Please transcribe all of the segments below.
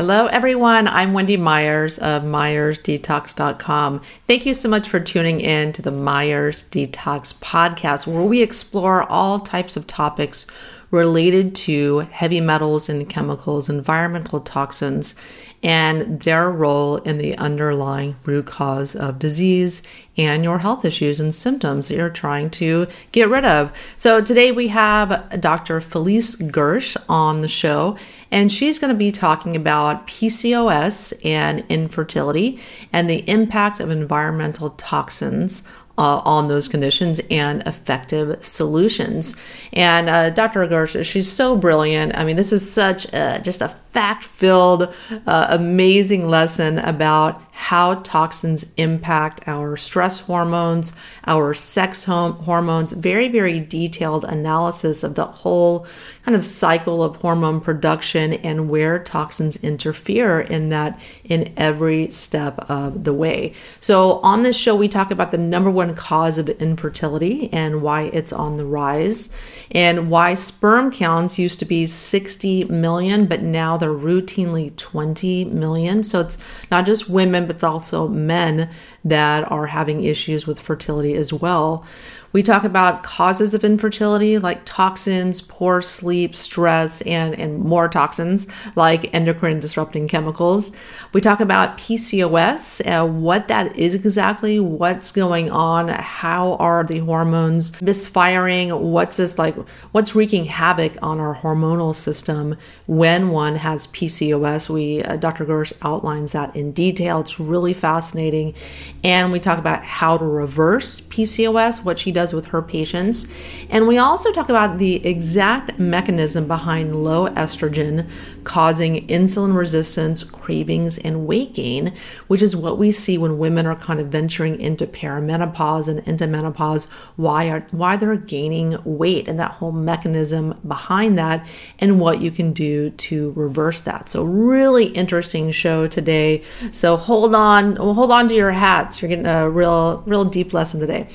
Hello, everyone. I'm Wendy Myers of MyersDetox.com. Thank you so much for tuning in to the Myers Detox podcast, where we explore all types of topics related to heavy metals and chemicals, environmental toxins, and their role in the underlying root cause of disease and your health issues and symptoms that you're trying to get rid of. So today we have Dr. Felice Gersh on the show, and she's going to be talking about PCOS and infertility and the impact of environmental toxins uh, on those conditions and effective solutions. And uh, Dr. Gersh, she's so brilliant. I mean, this is such a, just a fact filled, uh, amazing lesson about how toxins impact our stress hormones, our sex hormones, very, very detailed analysis of the whole kind of cycle of hormone production and where toxins interfere in that in every step of the way. So, on this show, we talk about the number one cause of infertility and why it's on the rise, and why sperm counts used to be 60 million, but now they're routinely 20 million. So, it's not just women, it's also men that are having issues with fertility as well. We talk about causes of infertility like toxins, poor sleep, stress, and, and more toxins like endocrine disrupting chemicals. We talk about PCOS, uh, what that is exactly, what's going on, how are the hormones misfiring, what's this like, what's wreaking havoc on our hormonal system when one has PCOS. We, uh, Dr. Gersh outlines that in detail. It's really fascinating. And we talk about how to reverse PCOS, what she does does with her patients. And we also talk about the exact mechanism behind low estrogen causing insulin resistance, cravings, and weight gain, which is what we see when women are kind of venturing into perimenopause and into menopause, why are why they're gaining weight and that whole mechanism behind that and what you can do to reverse that. So really interesting show today. So hold on, hold on to your hats. You're getting a real real deep lesson today.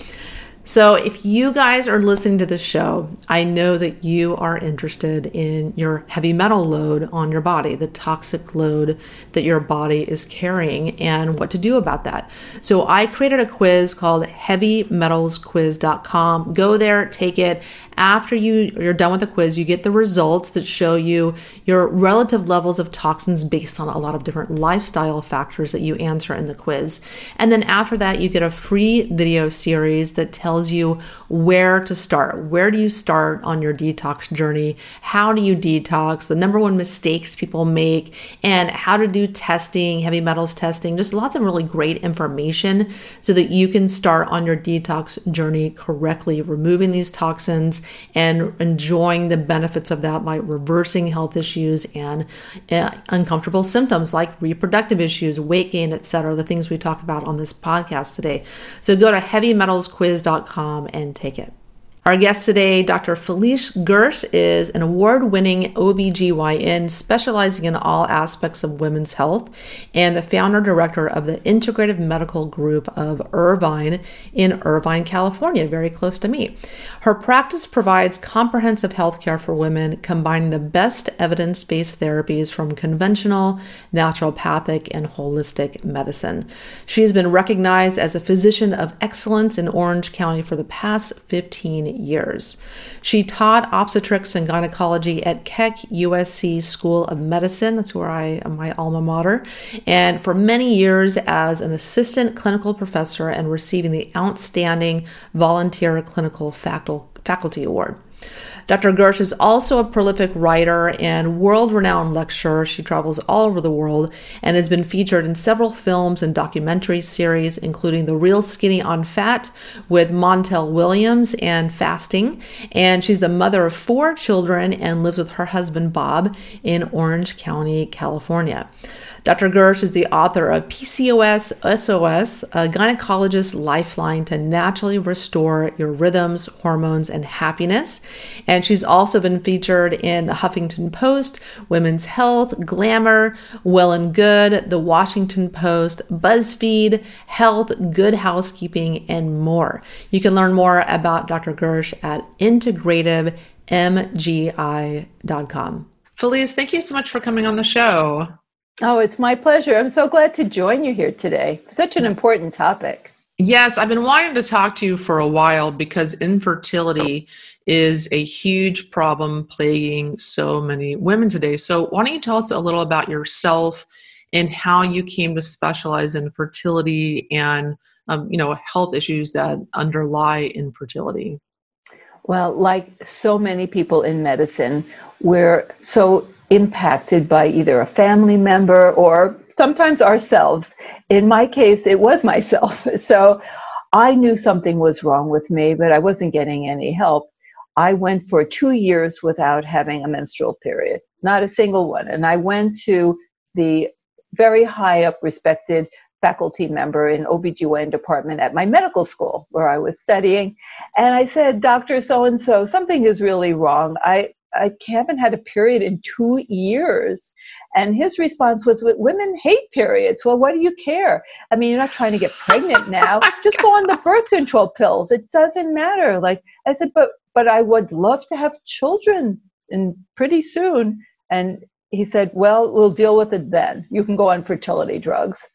So, if you guys are listening to this show, I know that you are interested in your heavy metal load on your body, the toxic load that your body is carrying, and what to do about that. So, I created a quiz called heavymetalsquiz.com. Go there, take it, after you you're done with the quiz, you get the results that show you your relative levels of toxins based on a lot of different lifestyle factors that you answer in the quiz. And then after that, you get a free video series that tells you where to start. Where do you start on your detox journey? How do you detox? The number one mistakes people make and how to do testing, heavy metals testing, just lots of really great information so that you can start on your detox journey correctly, removing these toxins and enjoying the benefits of that by reversing health issues and uh, uncomfortable symptoms like reproductive issues, weight gain, etc. The things we talk about on this podcast today. So go to heavymetalsquiz.com and take it. Our guest today, Dr. Felice Gersh, is an award winning OBGYN specializing in all aspects of women's health and the founder director of the Integrative Medical Group of Irvine in Irvine, California, very close to me. Her practice provides comprehensive health care for women, combining the best evidence based therapies from conventional, naturopathic, and holistic medicine. She has been recognized as a physician of excellence in Orange County for the past 15 years. She taught obstetrics and gynecology at Keck USC School of Medicine. That's where I am my alma mater. And for many years as an assistant clinical professor and receiving the Outstanding Volunteer Clinical Faculty Award. Dr. Gersh is also a prolific writer and world renowned lecturer. She travels all over the world and has been featured in several films and documentary series, including The Real Skinny on Fat with Montel Williams and Fasting. And she's the mother of four children and lives with her husband Bob in Orange County, California. Dr. Gersh is the author of PCOS SOS, a gynecologist's lifeline to naturally restore your rhythms, hormones, and happiness. And she's also been featured in the Huffington Post, Women's Health, Glamour, Well and Good, The Washington Post, BuzzFeed, Health, Good Housekeeping, and more. You can learn more about Dr. Gersh at integrativemgi.com. Felice, thank you so much for coming on the show. Oh, it's my pleasure. I'm so glad to join you here today. Such an important topic. Yes, I've been wanting to talk to you for a while because infertility is a huge problem plaguing so many women today. So, why don't you tell us a little about yourself and how you came to specialize in fertility and um, you know health issues that underlie infertility? Well, like so many people in medicine, we're so impacted by either a family member or sometimes ourselves. In my case, it was myself. So I knew something was wrong with me, but I wasn't getting any help. I went for two years without having a menstrual period, not a single one. And I went to the very high up respected faculty member in OBGYN department at my medical school where I was studying. And I said, Dr. So and so, something is really wrong. I, I haven't had a period in two years. And his response was, Women hate periods. Well, what do you care? I mean, you're not trying to get pregnant now. Just go on the birth control pills. It doesn't matter. Like I said, but but I would love to have children and pretty soon. And he said, Well, we'll deal with it then. You can go on fertility drugs.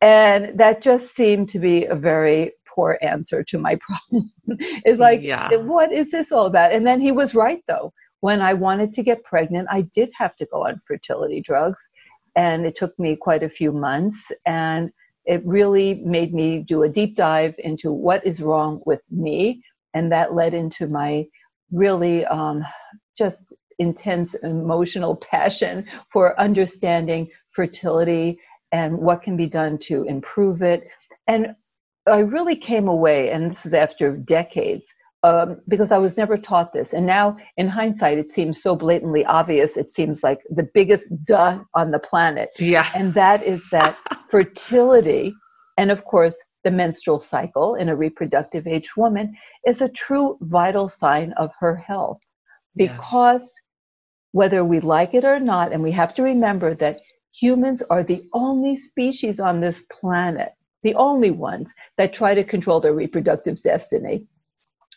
And that just seemed to be a very poor answer to my problem. it's like, yeah. what is this all about? And then he was right, though when I wanted to get pregnant, I did have to go on fertility drugs. And it took me quite a few months. And it really made me do a deep dive into what is wrong with me. And that led into my really um, just intense emotional passion for understanding fertility and what can be done to improve it. And I really came away, and this is after decades, um, because I was never taught this. And now, in hindsight, it seems so blatantly obvious. It seems like the biggest duh on the planet. Yeah. And that is that fertility, and of course, the menstrual cycle in a reproductive age woman, is a true vital sign of her health. Because yes. whether we like it or not, and we have to remember that humans are the only species on this planet, the only ones that try to control their reproductive destiny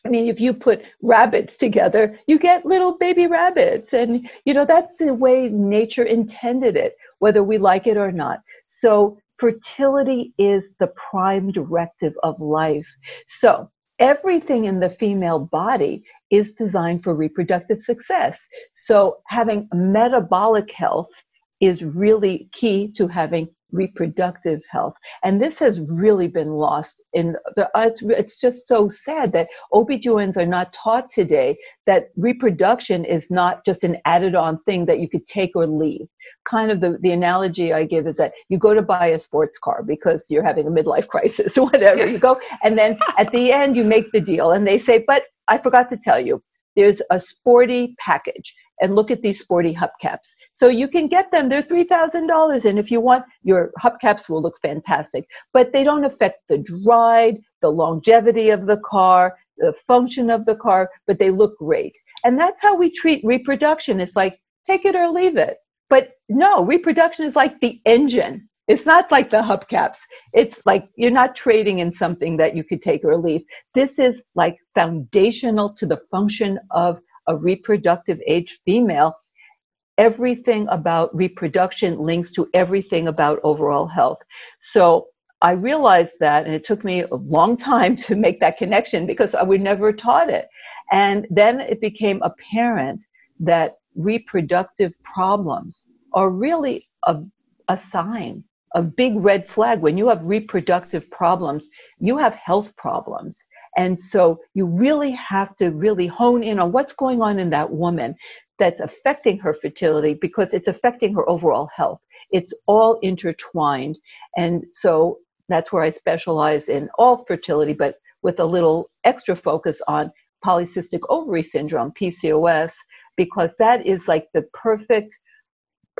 I mean, if you put rabbits together, you get little baby rabbits. And, you know, that's the way nature intended it, whether we like it or not. So, fertility is the prime directive of life. So, everything in the female body is designed for reproductive success. So, having metabolic health is really key to having reproductive health. And this has really been lost in the, uh, it's, it's just so sad that OBGYNs are not taught today that reproduction is not just an added on thing that you could take or leave. Kind of the, the analogy I give is that you go to buy a sports car because you're having a midlife crisis or whatever. You go, and then at the end you make the deal and they say, but I forgot to tell you, there's a sporty package and look at these sporty hubcaps. So you can get them. They're $3,000. And if you want, your hubcaps will look fantastic. But they don't affect the ride, the longevity of the car, the function of the car, but they look great. And that's how we treat reproduction. It's like, take it or leave it. But no, reproduction is like the engine. It's not like the hubcaps. It's like you're not trading in something that you could take or leave. This is like foundational to the function of a reproductive age female, everything about reproduction links to everything about overall health. So I realized that, and it took me a long time to make that connection because I never taught it. And then it became apparent that reproductive problems are really a, a sign, a big red flag. When you have reproductive problems, you have health problems. And so you really have to really hone in on what's going on in that woman that's affecting her fertility because it's affecting her overall health. It's all intertwined. And so that's where I specialize in all fertility, but with a little extra focus on polycystic ovary syndrome, PCOS, because that is like the perfect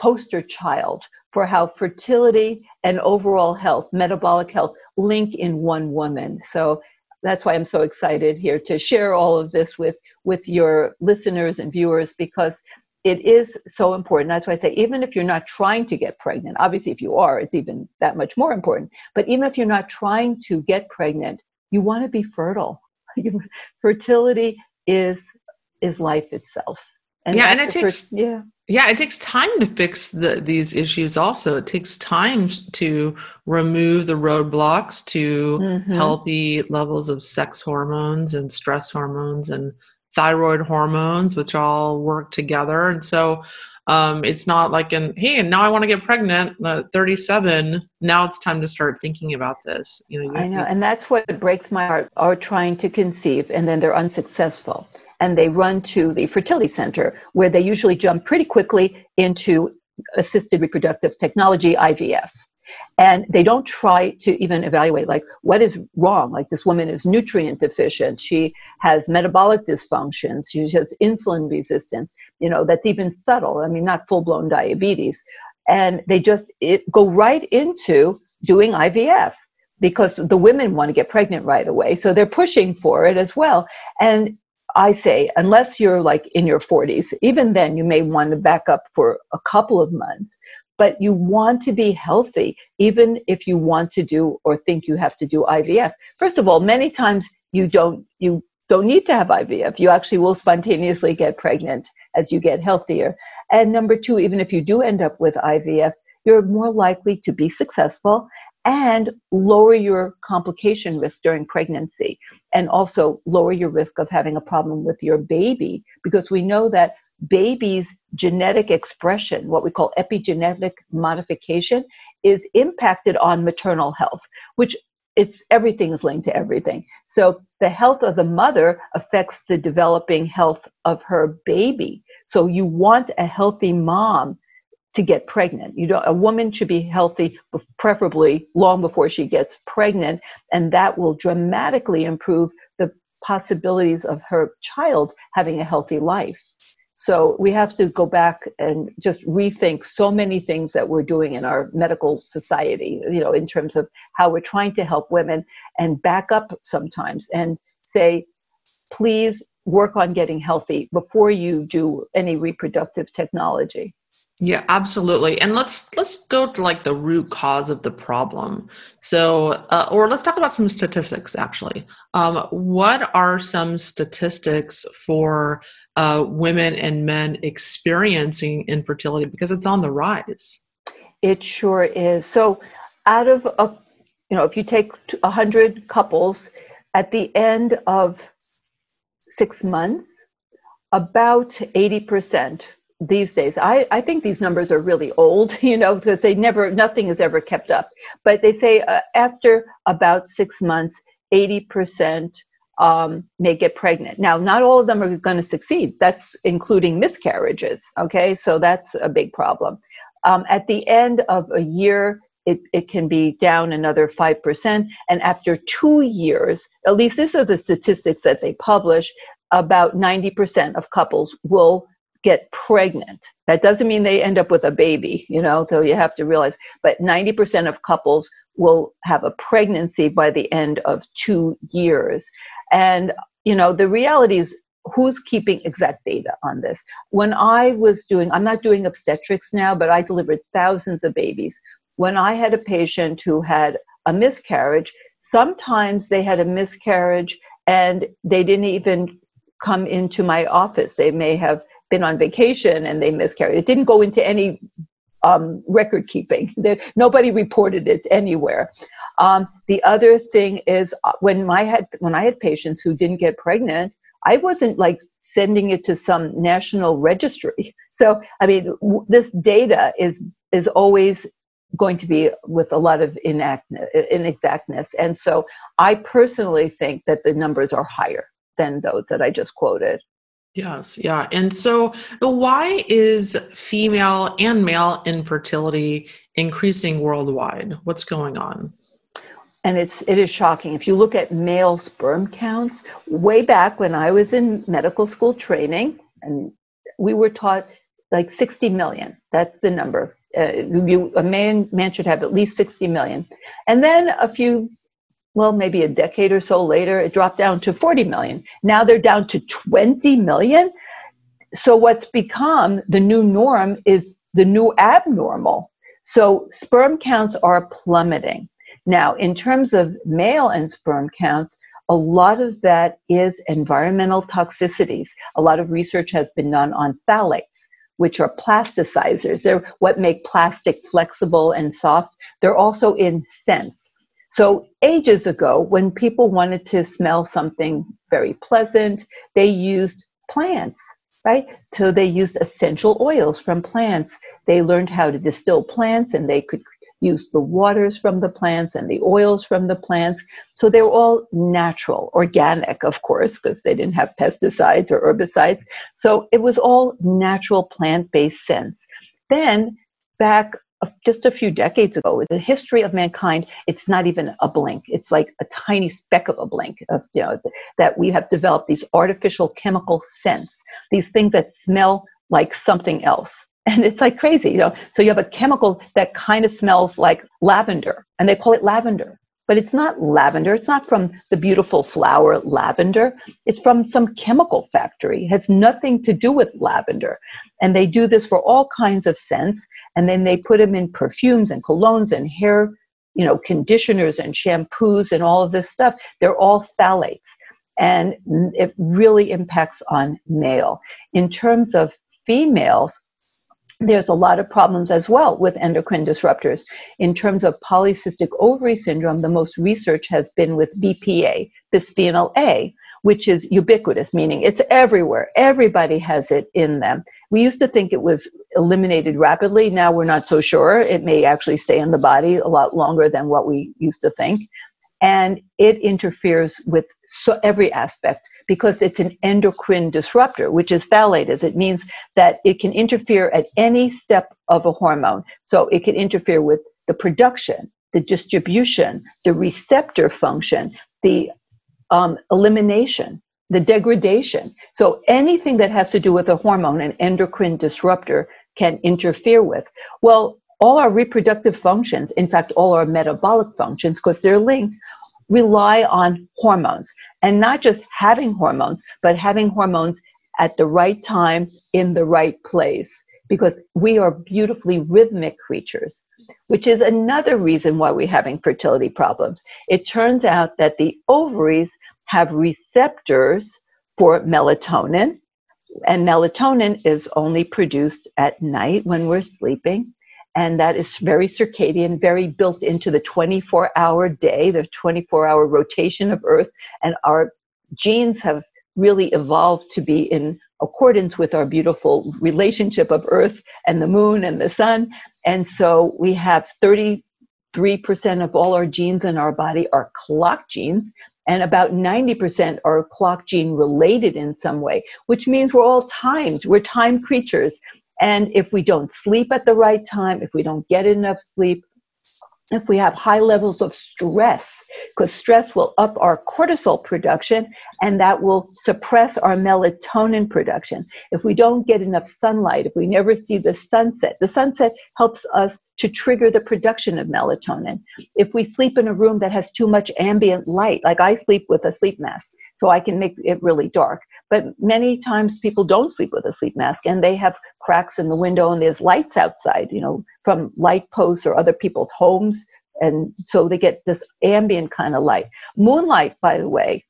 poster child for how fertility and overall health, metabolic health, link in one woman. So that's why I'm so excited here to share all of this with with your listeners and viewers because it is so important. That's why I say even if you're not trying to get pregnant, obviously if you are, it's even that much more important. But even if you're not trying to get pregnant, you want to be fertile. Fertility is is life itself. And yeah, and it takes yeah Yeah, it takes time to fix the, these issues also. It takes time to remove the roadblocks to mm-hmm. healthy levels of sex hormones and stress hormones and thyroid hormones, which all work together. And so um, it's not like an hey, now I want to get pregnant at 37. Now it's time to start thinking about this. You know, I know, and that's what breaks my heart. Are trying to conceive and then they're unsuccessful, and they run to the fertility center where they usually jump pretty quickly into assisted reproductive technology IVF and they don't try to even evaluate like what is wrong? Like this woman is nutrient deficient. She has metabolic dysfunctions she has insulin resistance you know that's even subtle. I mean not full-blown diabetes. And they just it, go right into doing ivf because the women want to get pregnant right away. So they're pushing for it as well. And I say, unless you're like in your 40s, even then you may want to back up for a couple of months but you want to be healthy, even if you want to do or think you have to do IVF. First of all, many times you don't you don't need to have IVF. You actually will spontaneously get pregnant as you get healthier. And number two, even if you do end up with IVF, you're more likely to be successful and lower your complication risk during pregnancy and also lower your risk of having a problem with your baby because we know that babies genetic expression what we call epigenetic modification is impacted on maternal health which it's everything is linked to everything. So the health of the mother affects the developing health of her baby. So you want a healthy mom to get pregnant. You know, a woman should be healthy, preferably long before she gets pregnant, and that will dramatically improve the possibilities of her child having a healthy life. So we have to go back and just rethink so many things that we're doing in our medical society, you know, in terms of how we're trying to help women and back up sometimes and say, please work on getting healthy before you do any reproductive technology. Yeah, absolutely. And let's let's go to like the root cause of the problem. So, uh, or let's talk about some statistics. Actually, um, what are some statistics for uh, women and men experiencing infertility because it's on the rise? It sure is. So, out of a, you know, if you take a hundred couples, at the end of six months, about eighty percent these days I, I think these numbers are really old you know because they never nothing is ever kept up. But they say uh, after about six months 80% um, may get pregnant. Now not all of them are going to succeed. That's including miscarriages okay? So that's a big problem. Um, at the end of a year it, it can be down another 5% and after two years at least this is the statistics that they publish about 90% of couples will get pregnant. That doesn't mean they end up with a baby, you know, so you have to realize, but 90% of couples will have a pregnancy by the end of two years. And, you know, the reality is, who's keeping exact data on this? When I was doing, I'm not doing obstetrics now, but I delivered thousands of babies. When I had a patient who had a miscarriage, sometimes they had a miscarriage and they didn't even come into my office. They may have been on vacation and they miscarried. It didn't go into any um, record keeping. nobody reported it anywhere. Um, the other thing is uh, when my had when I had patients who didn't get pregnant, I wasn't like sending it to some national registry. So I mean, w- this data is is always going to be with a lot of inact- inexactness, and so I personally think that the numbers are higher than those that I just quoted. Yes, yeah. And so, why is female and male infertility increasing worldwide? What's going on? And it's it is shocking. If you look at male sperm counts, way back when I was in medical school training, and we were taught like 60 million. That's the number. Uh, you, a man man should have at least 60 million. And then a few well, maybe a decade or so later, it dropped down to 40 million. Now they're down to 20 million. So, what's become the new norm is the new abnormal. So, sperm counts are plummeting. Now, in terms of male and sperm counts, a lot of that is environmental toxicities. A lot of research has been done on phthalates, which are plasticizers. They're what make plastic flexible and soft. They're also in scents. So, ages ago, when people wanted to smell something very pleasant, they used plants, right? So, they used essential oils from plants. They learned how to distill plants and they could use the waters from the plants and the oils from the plants. So, they were all natural, organic, of course, because they didn't have pesticides or herbicides. So, it was all natural plant based scents. Then, back just a few decades ago, the history of mankind, it's not even a blink. It's like a tiny speck of a blink of, you know, that we have developed these artificial chemical scents, these things that smell like something else. And it's like crazy, you know. So you have a chemical that kind of smells like lavender, and they call it lavender but it's not lavender. It's not from the beautiful flower lavender. It's from some chemical factory. It has nothing to do with lavender. And they do this for all kinds of scents. And then they put them in perfumes and colognes and hair, you know, conditioners and shampoos and all of this stuff. They're all phthalates. And it really impacts on male. In terms of females, there's a lot of problems as well with endocrine disruptors. In terms of polycystic ovary syndrome, the most research has been with BPA, bisphenol A, which is ubiquitous, meaning it's everywhere. Everybody has it in them. We used to think it was eliminated rapidly. Now we're not so sure. It may actually stay in the body a lot longer than what we used to think and it interferes with so every aspect because it's an endocrine disruptor, which is phthalates. It means that it can interfere at any step of a hormone. So it can interfere with the production, the distribution, the receptor function, the um, elimination, the degradation. So anything that has to do with a hormone, an endocrine disruptor, can interfere with. Well, all our reproductive functions, in fact, all our metabolic functions, because they're linked, rely on hormones. And not just having hormones, but having hormones at the right time in the right place. Because we are beautifully rhythmic creatures, which is another reason why we're having fertility problems. It turns out that the ovaries have receptors for melatonin, and melatonin is only produced at night when we're sleeping and that is very circadian, very built into the 24 hour day, the 24 hour rotation of Earth. And our genes have really evolved to be in accordance with our beautiful relationship of Earth and the moon and the sun. And so we have 33% of all our genes in our body are clock genes. And about 90% are clock gene related in some way, which means we're all timed. We're time creatures. And if we don't sleep at the right time, if we don't get enough sleep, if we have high levels of stress, because stress will up our cortisol production and that will suppress our melatonin production. If we don't get enough sunlight, if we never see the sunset, the sunset helps us to trigger the production of melatonin. If we sleep in a room that has too much ambient light, like I sleep with a sleep mask, so I can make it really dark. But many times people don't sleep with a sleep mask and they have cracks in the window and there's lights outside, you know, from light posts or other people's homes. And so they get this ambient kind of light. Moonlight, by the way,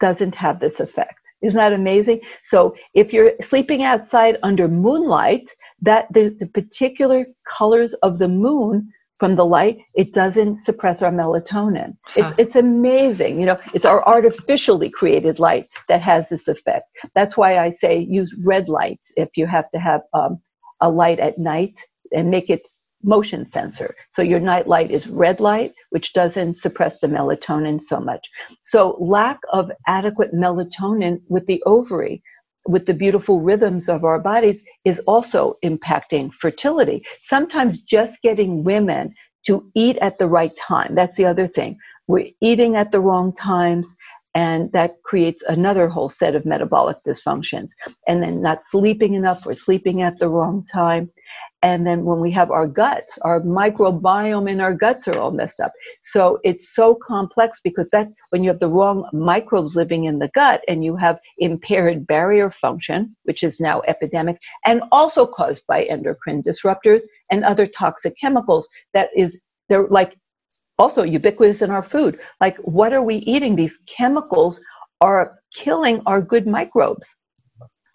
doesn't have this effect. Isn't that amazing? So if you're sleeping outside under moonlight, that the, the particular colors of the moon from the light, it doesn't suppress our melatonin. Huh. It's, it's amazing. You know, it's our artificially created light that has this effect. That's why I say use red lights if you have to have um, a light at night and make it motion sensor. So your night light is red light, which doesn't suppress the melatonin so much. So lack of adequate melatonin with the ovary with the beautiful rhythms of our bodies is also impacting fertility. Sometimes just getting women to eat at the right time. That's the other thing. We're eating at the wrong times, and that creates another whole set of metabolic dysfunctions. And then not sleeping enough or sleeping at the wrong time. And then when we have our guts, our microbiome in our guts are all messed up. So it's so complex because that when you have the wrong microbes living in the gut and you have impaired barrier function, which is now epidemic, and also caused by endocrine disruptors and other toxic chemicals, that is they're like also ubiquitous in our food. Like what are we eating? These chemicals are killing our good microbes.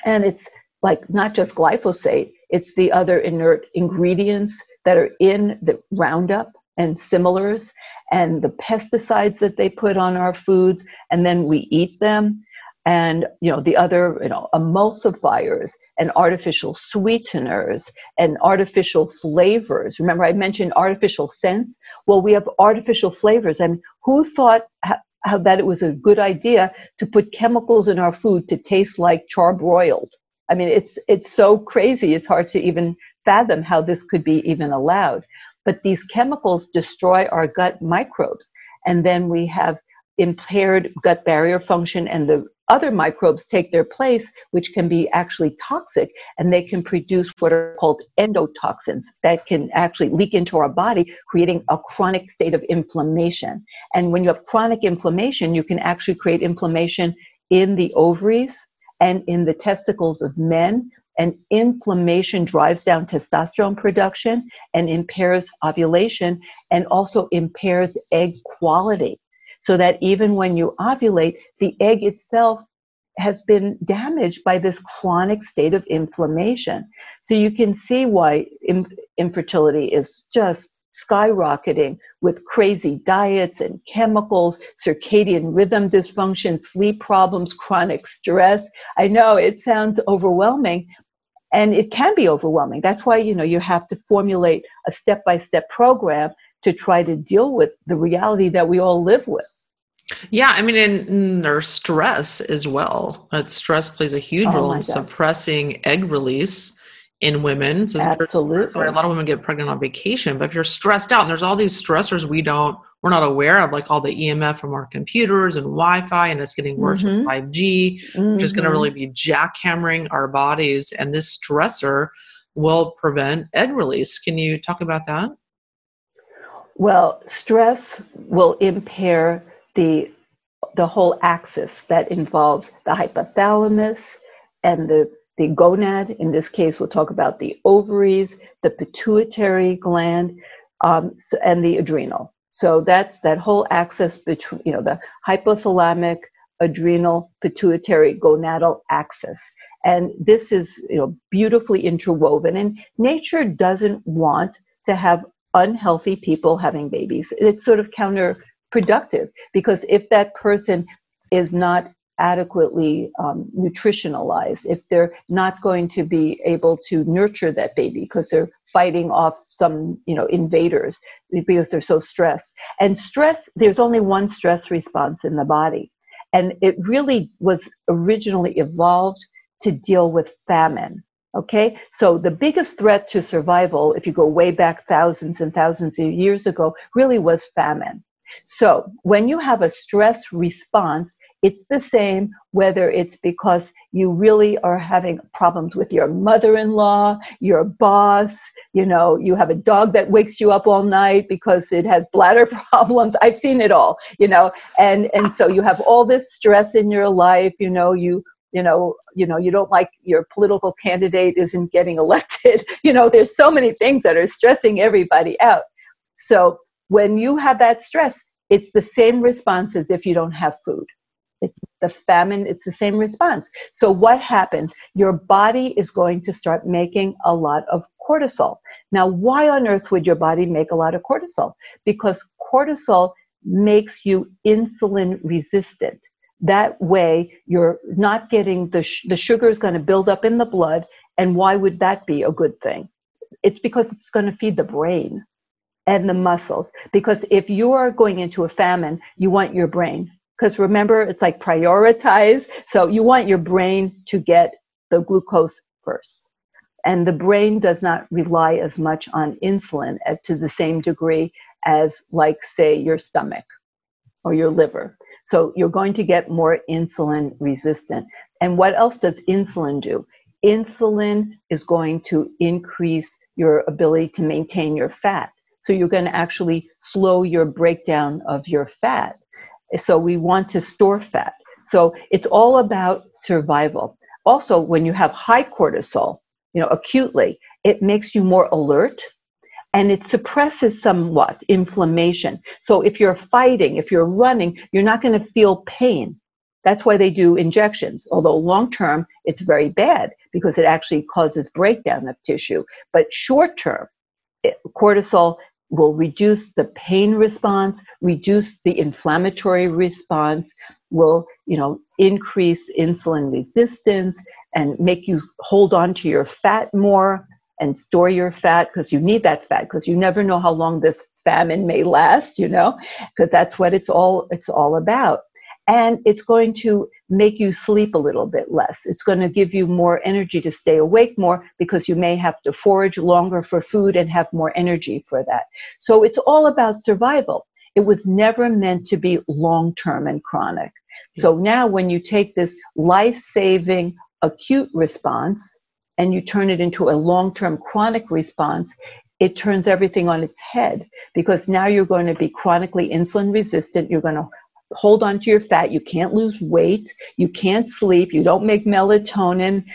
And it's like not just glyphosate, it's the other inert ingredients that are in the Roundup and similars and the pesticides that they put on our foods and then we eat them. And you know the other you know emulsifiers and artificial sweeteners and artificial flavors. Remember i mentioned artificial scents? Well we have artificial flavors and who thought that it was a good idea to put chemicals in our food to taste like charbroiled. I mean, it's it's so crazy. It's hard to even fathom how this could be even allowed. But these chemicals destroy our gut microbes, and then we have impaired gut barrier function, and the other microbes take their place, which can be actually toxic, and they can produce what are called endotoxins that can actually leak into our body, creating a chronic state of inflammation. And when you have chronic inflammation, you can actually create inflammation in the ovaries and in the testicles of men. And inflammation drives down testosterone production and impairs ovulation and also impairs egg quality so that even when you ovulate, the egg itself has been damaged by this chronic state of inflammation. So you can see why infertility is just skyrocketing with crazy diets and chemicals, circadian rhythm dysfunction, sleep problems, chronic stress. I know it sounds overwhelming and it can be overwhelming. That's why, you know, you have to formulate a step-by-step program to try to deal with the reality that we all live with. Yeah, I mean, and there's stress as well. Stress plays a huge oh role in suppressing egg release in women. So Absolutely. So a lot of women get pregnant on vacation, but if you're stressed out, and there's all these stressors we don't, we're not aware of, like all the EMF from our computers and Wi-Fi, and it's getting worse mm-hmm. with 5G, mm-hmm. which is going to really be jackhammering our bodies. And this stressor will prevent egg release. Can you talk about that? Well, stress will impair the the whole axis that involves the hypothalamus and the the gonad. In this case, we'll talk about the ovaries, the pituitary gland, um, and the adrenal. So that's that whole axis between you know the hypothalamic, adrenal, pituitary, gonadal axis. And this is you know beautifully interwoven. And nature doesn't want to have unhealthy people having babies. It's sort of counterproductive because if that person is not adequately um, nutritionalized, if they're not going to be able to nurture that baby because they're fighting off some, you know, invaders because they're so stressed. And stress, there's only one stress response in the body. And it really was originally evolved to deal with famine. Okay, so the biggest threat to survival, if you go way back thousands and thousands of years ago, really was famine. So when you have a stress response, it's the same whether it's because you really are having problems with your mother-in-law, your boss, you know, you have a dog that wakes you up all night because it has bladder problems. I've seen it all, you know, and and so you have all this stress in your life, you know, you you know you know you don't like your political candidate isn't getting elected you know there's so many things that are stressing everybody out so when you have that stress, it's the same response as if you don't have food. It's the famine, it's the same response. So, what happens? Your body is going to start making a lot of cortisol. Now, why on earth would your body make a lot of cortisol? Because cortisol makes you insulin resistant. That way, you're not getting the, sh- the sugar is going to build up in the blood. And why would that be a good thing? It's because it's going to feed the brain and the muscles. Because if you are going into a famine, you want your brain. Because remember, it's like prioritize. So you want your brain to get the glucose first. And the brain does not rely as much on insulin to the same degree as, like, say, your stomach or your liver. So you're going to get more insulin resistant. And what else does insulin do? Insulin is going to increase your ability to maintain your fat. So you're going to actually slow your breakdown of your fat. So we want to store fat. So it's all about survival. Also, when you have high cortisol, you know, acutely, it makes you more alert and it suppresses somewhat inflammation. So if you're fighting, if you're running, you're not going to feel pain. That's why they do injections. Although long term, it's very bad because it actually causes breakdown of tissue. But short term, cortisol will reduce the pain response, reduce the inflammatory response, will you know increase insulin resistance and make you hold on to your fat more and store your fat because you need that fat because you never know how long this famine may last you know because that's what it's all it's all about. And it's going to make you sleep a little bit less. It's going to give you more energy to stay awake more because you may have to forage longer for food and have more energy for that. So it's all about survival. It was never meant to be long term and chronic. So now, when you take this life saving acute response and you turn it into a long term chronic response, it turns everything on its head because now you're going to be chronically insulin resistant. You're going to hold on to your fat. You can't lose weight. You can't sleep. You don't make melatonin,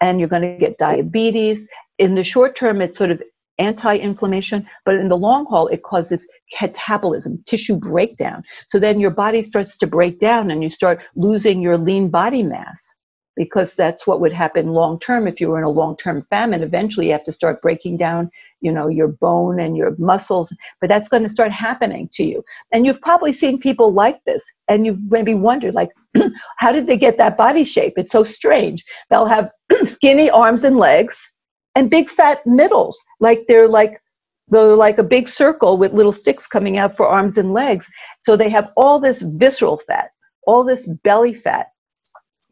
and you're going to get diabetes. In the short term, it's sort of anti inflammation, but in the long haul, it causes catabolism, tissue breakdown. So then your body starts to break down and you start losing your lean body mass because that's what would happen long term if you were in a long term famine. Eventually you have to start breaking down you know your bone and your muscles but that's going to start happening to you. And you've probably seen people like this and you've maybe wondered like how did they get that body shape? It's so strange. They'll have skinny arms and legs and big fat middles like they're like they're like a big circle with little sticks coming out for arms and legs. So they have all this visceral fat all this belly fat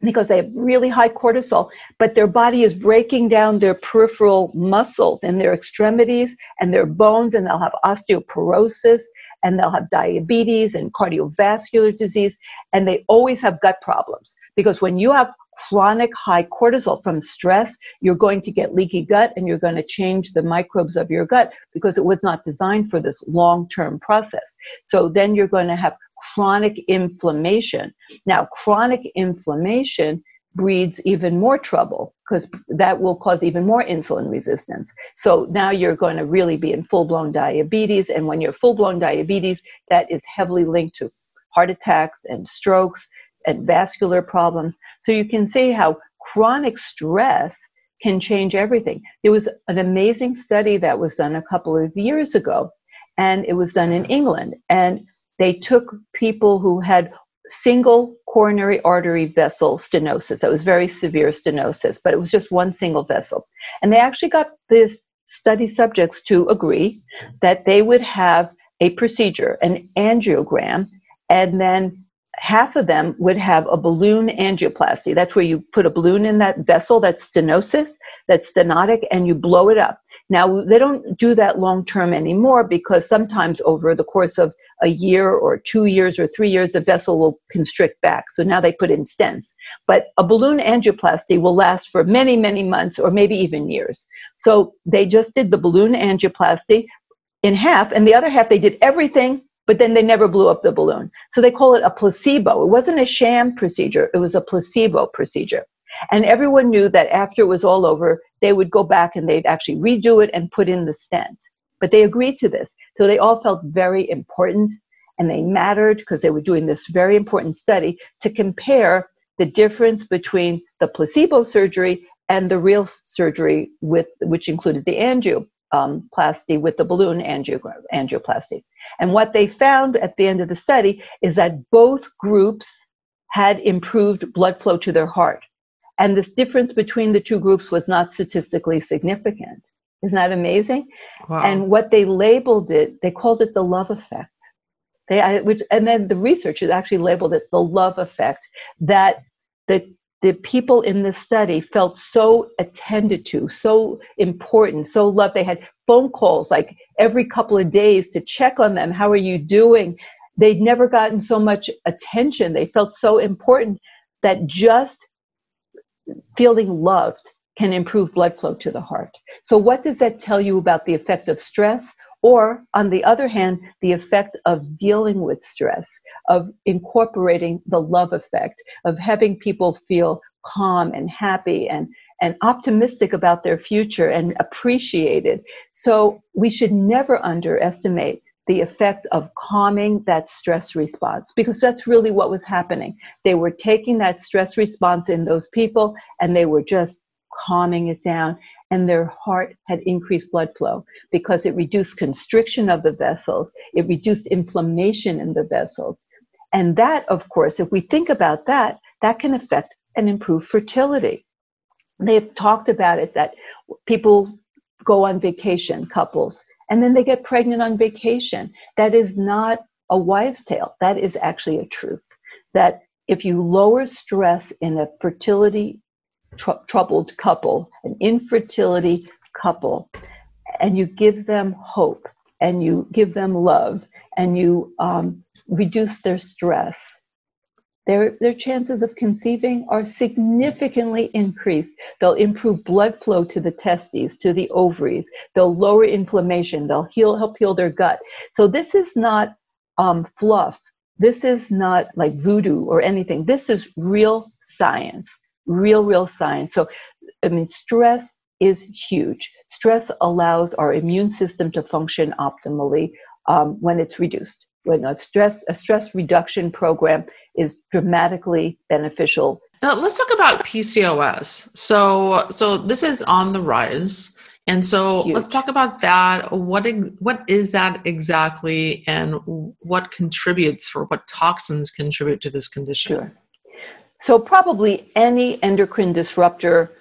because they have really high cortisol, but their body is breaking down their peripheral muscles and their extremities and their bones, and they'll have osteoporosis and they'll have diabetes and cardiovascular disease, and they always have gut problems because when you have chronic high cortisol from stress, you're going to get leaky gut and you're going to change the microbes of your gut because it was not designed for this long term process. So then you're going to have chronic inflammation. Now, chronic inflammation breeds even more trouble because that will cause even more insulin resistance. So now you're going to really be in full blown diabetes. And when you're full blown diabetes, that is heavily linked to heart attacks and strokes and vascular problems. So you can see how chronic stress can change everything. There was an amazing study that was done a couple of years ago, and it was done in England. And they took people who had single coronary artery vessel stenosis. That was very severe stenosis, but it was just one single vessel. And they actually got the study subjects to agree that they would have a procedure, an angiogram, and then half of them would have a balloon angioplasty. That's where you put a balloon in that vessel that's stenosis, that's stenotic, and you blow it up. Now, they don't do that long term anymore because sometimes over the course of a year or two years or three years, the vessel will constrict back. So now they put in stents. But a balloon angioplasty will last for many, many months or maybe even years. So they just did the balloon angioplasty in half, and the other half they did everything but then they never blew up the balloon. So they call it a placebo. It wasn't a sham procedure, it was a placebo procedure. And everyone knew that after it was all over, they would go back and they'd actually redo it and put in the stent. But they agreed to this. So they all felt very important and they mattered because they were doing this very important study to compare the difference between the placebo surgery and the real surgery with which included the angioplasty with the balloon angioplasty. And what they found at the end of the study is that both groups had improved blood flow to their heart. And this difference between the two groups was not statistically significant. Isn't that amazing? Wow. And what they labeled it, they called it the love effect. They, I, which, and then the researchers actually labeled it the love effect. That the the people in this study felt so attended to, so important, so loved. They had phone calls like every couple of days to check on them. How are you doing? They'd never gotten so much attention. They felt so important that just feeling loved can improve blood flow to the heart. So, what does that tell you about the effect of stress? Or, on the other hand, the effect of dealing with stress, of incorporating the love effect, of having people feel calm and happy and, and optimistic about their future and appreciated. So, we should never underestimate the effect of calming that stress response because that's really what was happening. They were taking that stress response in those people and they were just calming it down and their heart had increased blood flow because it reduced constriction of the vessels, it reduced inflammation in the vessels. And that, of course, if we think about that, that can affect and improve fertility. They've talked about it that people go on vacation, couples, and then they get pregnant on vacation. That is not a wives' tale. That is actually a truth. That if you lower stress in a fertility tr- troubled couple, an infertility couple, and you give them hope and you give them love and you um, reduce their stress, their, their chances of conceiving are significantly increased. They'll improve blood flow to the testes, to the ovaries. They'll lower inflammation. They'll heal, help heal their gut. So this is not um, fluff. This is not like voodoo or anything. This is real science, real, real science. So, I mean, stress is huge. Stress allows our immune system to function optimally um, when it's reduced. When a stress, a stress reduction program is dramatically beneficial. Now, let's talk about PCOS. So, so this is on the rise. And so Huge. let's talk about that. What what is that exactly, and what contributes or what toxins contribute to this condition? Sure. So probably any endocrine disruptor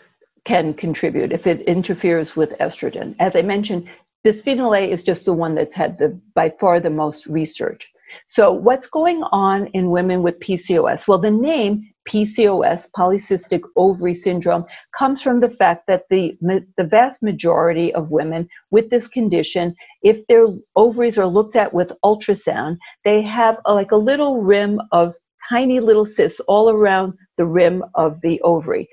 can contribute if it interferes with estrogen. As I mentioned, bisphenol A is just the one that's had the by far the most research. So, what's going on in women with PCOS? Well, the name PCOS, polycystic ovary syndrome, comes from the fact that the, the vast majority of women with this condition, if their ovaries are looked at with ultrasound, they have a, like a little rim of tiny little cysts all around the rim of the ovary.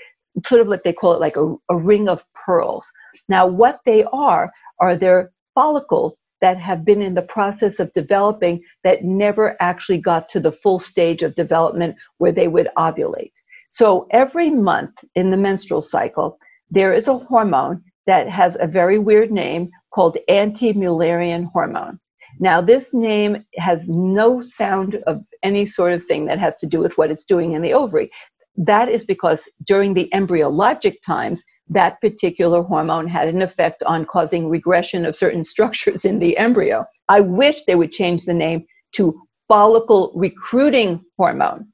Sort of like they call it like a, a ring of pearls. Now, what they are, are there follicles that have been in the process of developing that never actually got to the full stage of development where they would ovulate. So every month in the menstrual cycle, there is a hormone that has a very weird name called anti-Mullerian hormone. Now, this name has no sound of any sort of thing that has to do with what it's doing in the ovary. That is because during the embryologic times, that particular hormone had an effect on causing regression of certain structures in the embryo. I wish they would change the name to follicle recruiting hormone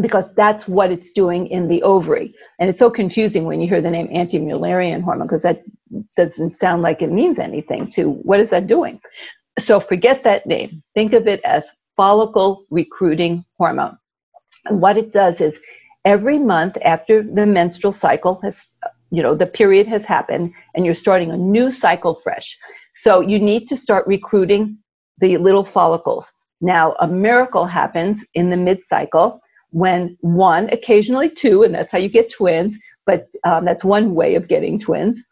because that's what it's doing in the ovary. And it's so confusing when you hear the name anti-Mullerian hormone because that doesn't sound like it means anything to what is that doing? So forget that name. Think of it as follicle recruiting hormone. And what it does is every month after the menstrual cycle has you know the period has happened and you're starting a new cycle fresh. So you need to start recruiting the little follicles. Now a miracle happens in the mid cycle when one occasionally two and that's how you get twins but um, that's one way of getting twins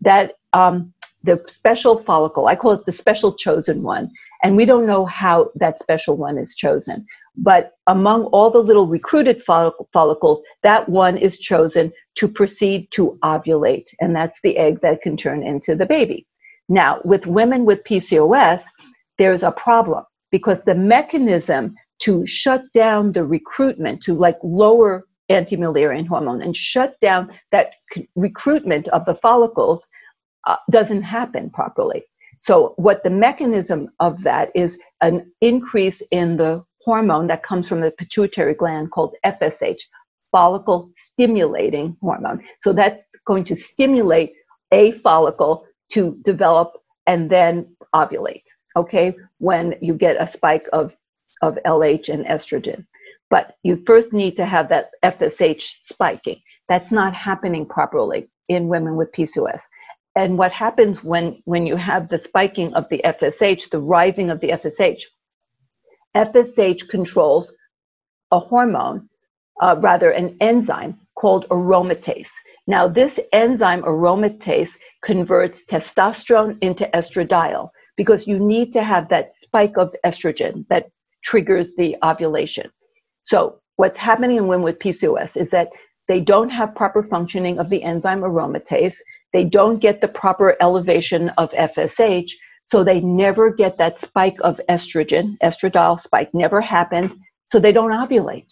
that um, the special follicle i call it the special chosen one. And we don't know how that special one is chosen but among all the little recruited follicles, that one is chosen to proceed to ovulate. And that's the egg that can turn into the baby. Now, with women with PCOS, there's a problem because the mechanism to shut down the recruitment, to like lower anti-Mullerian hormone and shut down that recruitment of the follicles uh, doesn't happen properly. So, what the mechanism of that is an increase in the hormone that comes from the pituitary gland called FSH, follicle stimulating hormone. So that's going to stimulate a follicle to develop and then ovulate, okay, when you get a spike of, of LH and estrogen. But you first need to have that FSH spiking. That's not happening properly in women with PCOS. And what happens when, when you have the spiking of the FSH, the rising of the FSH, FSH controls a hormone, uh, rather an enzyme called aromatase. Now, this enzyme aromatase converts testosterone into estradiol because you need to have that spike of estrogen that triggers the ovulation. So, what's happening in women with PCOS is that they don't have proper functioning of the enzyme aromatase, they don't get the proper elevation of FSH, So they never get that spike of estrogen, estradiol spike never happens. So they don't ovulate.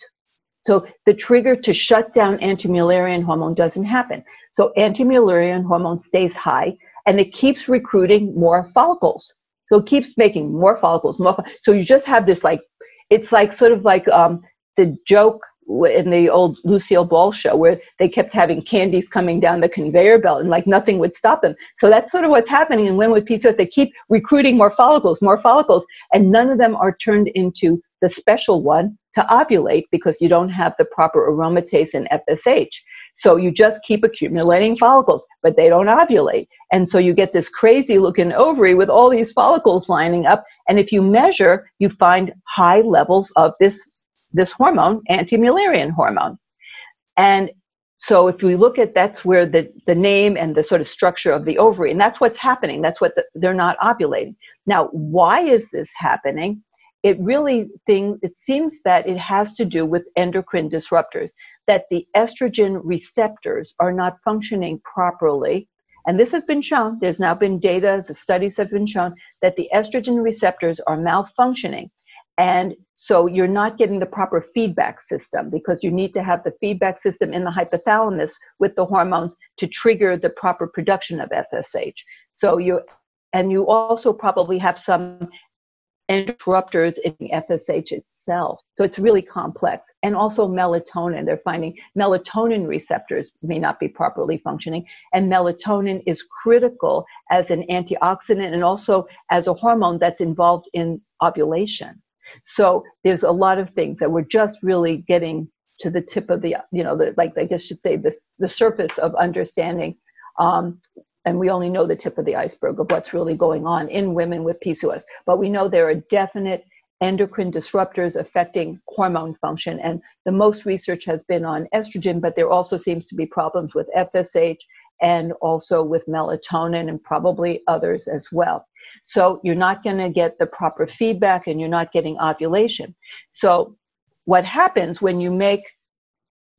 So the trigger to shut down anti-Mullerian hormone doesn't happen. So anti-Mullerian hormone stays high and it keeps recruiting more follicles. So it keeps making more follicles, more. So you just have this like, it's like sort of like um, the joke in the old Lucille Ball show where they kept having candies coming down the conveyor belt and like nothing would stop them. So that's sort of what's happening in with PCOS. They keep recruiting more follicles, more follicles, and none of them are turned into the special one to ovulate because you don't have the proper aromatase and FSH. So you just keep accumulating follicles, but they don't ovulate. And so you get this crazy looking ovary with all these follicles lining up. And if you measure, you find high levels of this hormone, anti-Mullerian hormone. And so if we look at that's where the, the name and the sort of structure of the ovary, and that's what's happening. That's what the, they're not ovulating. Now, why is this happening? It really thing it seems that it has to do with endocrine disruptors, that the estrogen receptors are not functioning properly. And this has been shown, there's now been data, the studies have been shown that the estrogen receptors are malfunctioning. And so you're not getting the proper feedback system because you need to have the feedback system in the hypothalamus with the hormones to trigger the proper production of FSH. So you, and you also probably have some interrupters in FSH itself. So it's really complex. And also melatonin. They're finding melatonin receptors may not be properly functioning. And melatonin is critical as an antioxidant and also as a hormone that's involved in ovulation. So there's a lot of things that we're just really getting to the tip of the, you know, the, like I guess should say this, the surface of understanding. Um, and we only know the tip of the iceberg of what's really going on in women with PCOS. But we know there are definite endocrine disruptors affecting hormone function. And the most research has been on estrogen, but there also seems to be problems with FSH and also with melatonin and probably others as well. So you're not going to get the proper feedback and you're not getting ovulation. So what happens when you make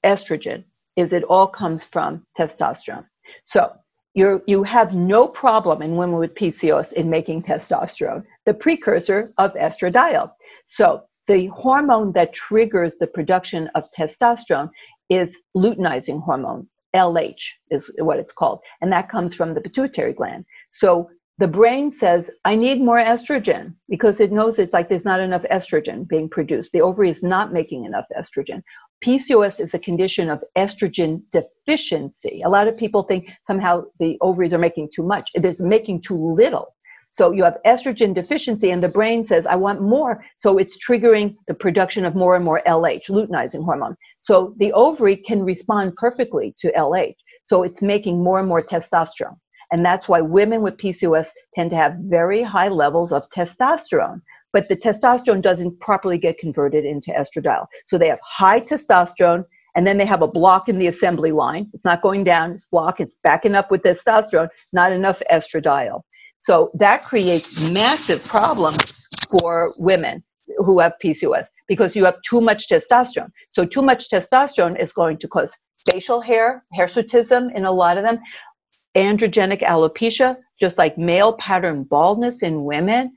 estrogen is it all comes from testosterone. So you you have no problem in women with PCOS in making testosterone, the precursor of estradiol. So the hormone that triggers the production of testosterone is luteinizing hormone, LH is what it's called, and that comes from the pituitary gland. So the brain says, I need more estrogen because it knows it's like there's not enough estrogen being produced. The ovary is not making enough estrogen. PCOS is a condition of estrogen deficiency. A lot of people think somehow the ovaries are making too much. It is making too little. So you have estrogen deficiency, and the brain says, I want more. So it's triggering the production of more and more LH, luteinizing hormone. So the ovary can respond perfectly to LH. So it's making more and more testosterone. And that's why women with PCOS tend to have very high levels of testosterone. But the testosterone doesn't properly get converted into estradiol. So they have high testosterone, and then they have a block in the assembly line. It's not going down, it's block, it's backing up with testosterone, not enough estradiol. So that creates massive problems for women who have PCOS because you have too much testosterone. So too much testosterone is going to cause facial hair, hirsutism in a lot of them, androgenic alopecia, just like male pattern baldness in women,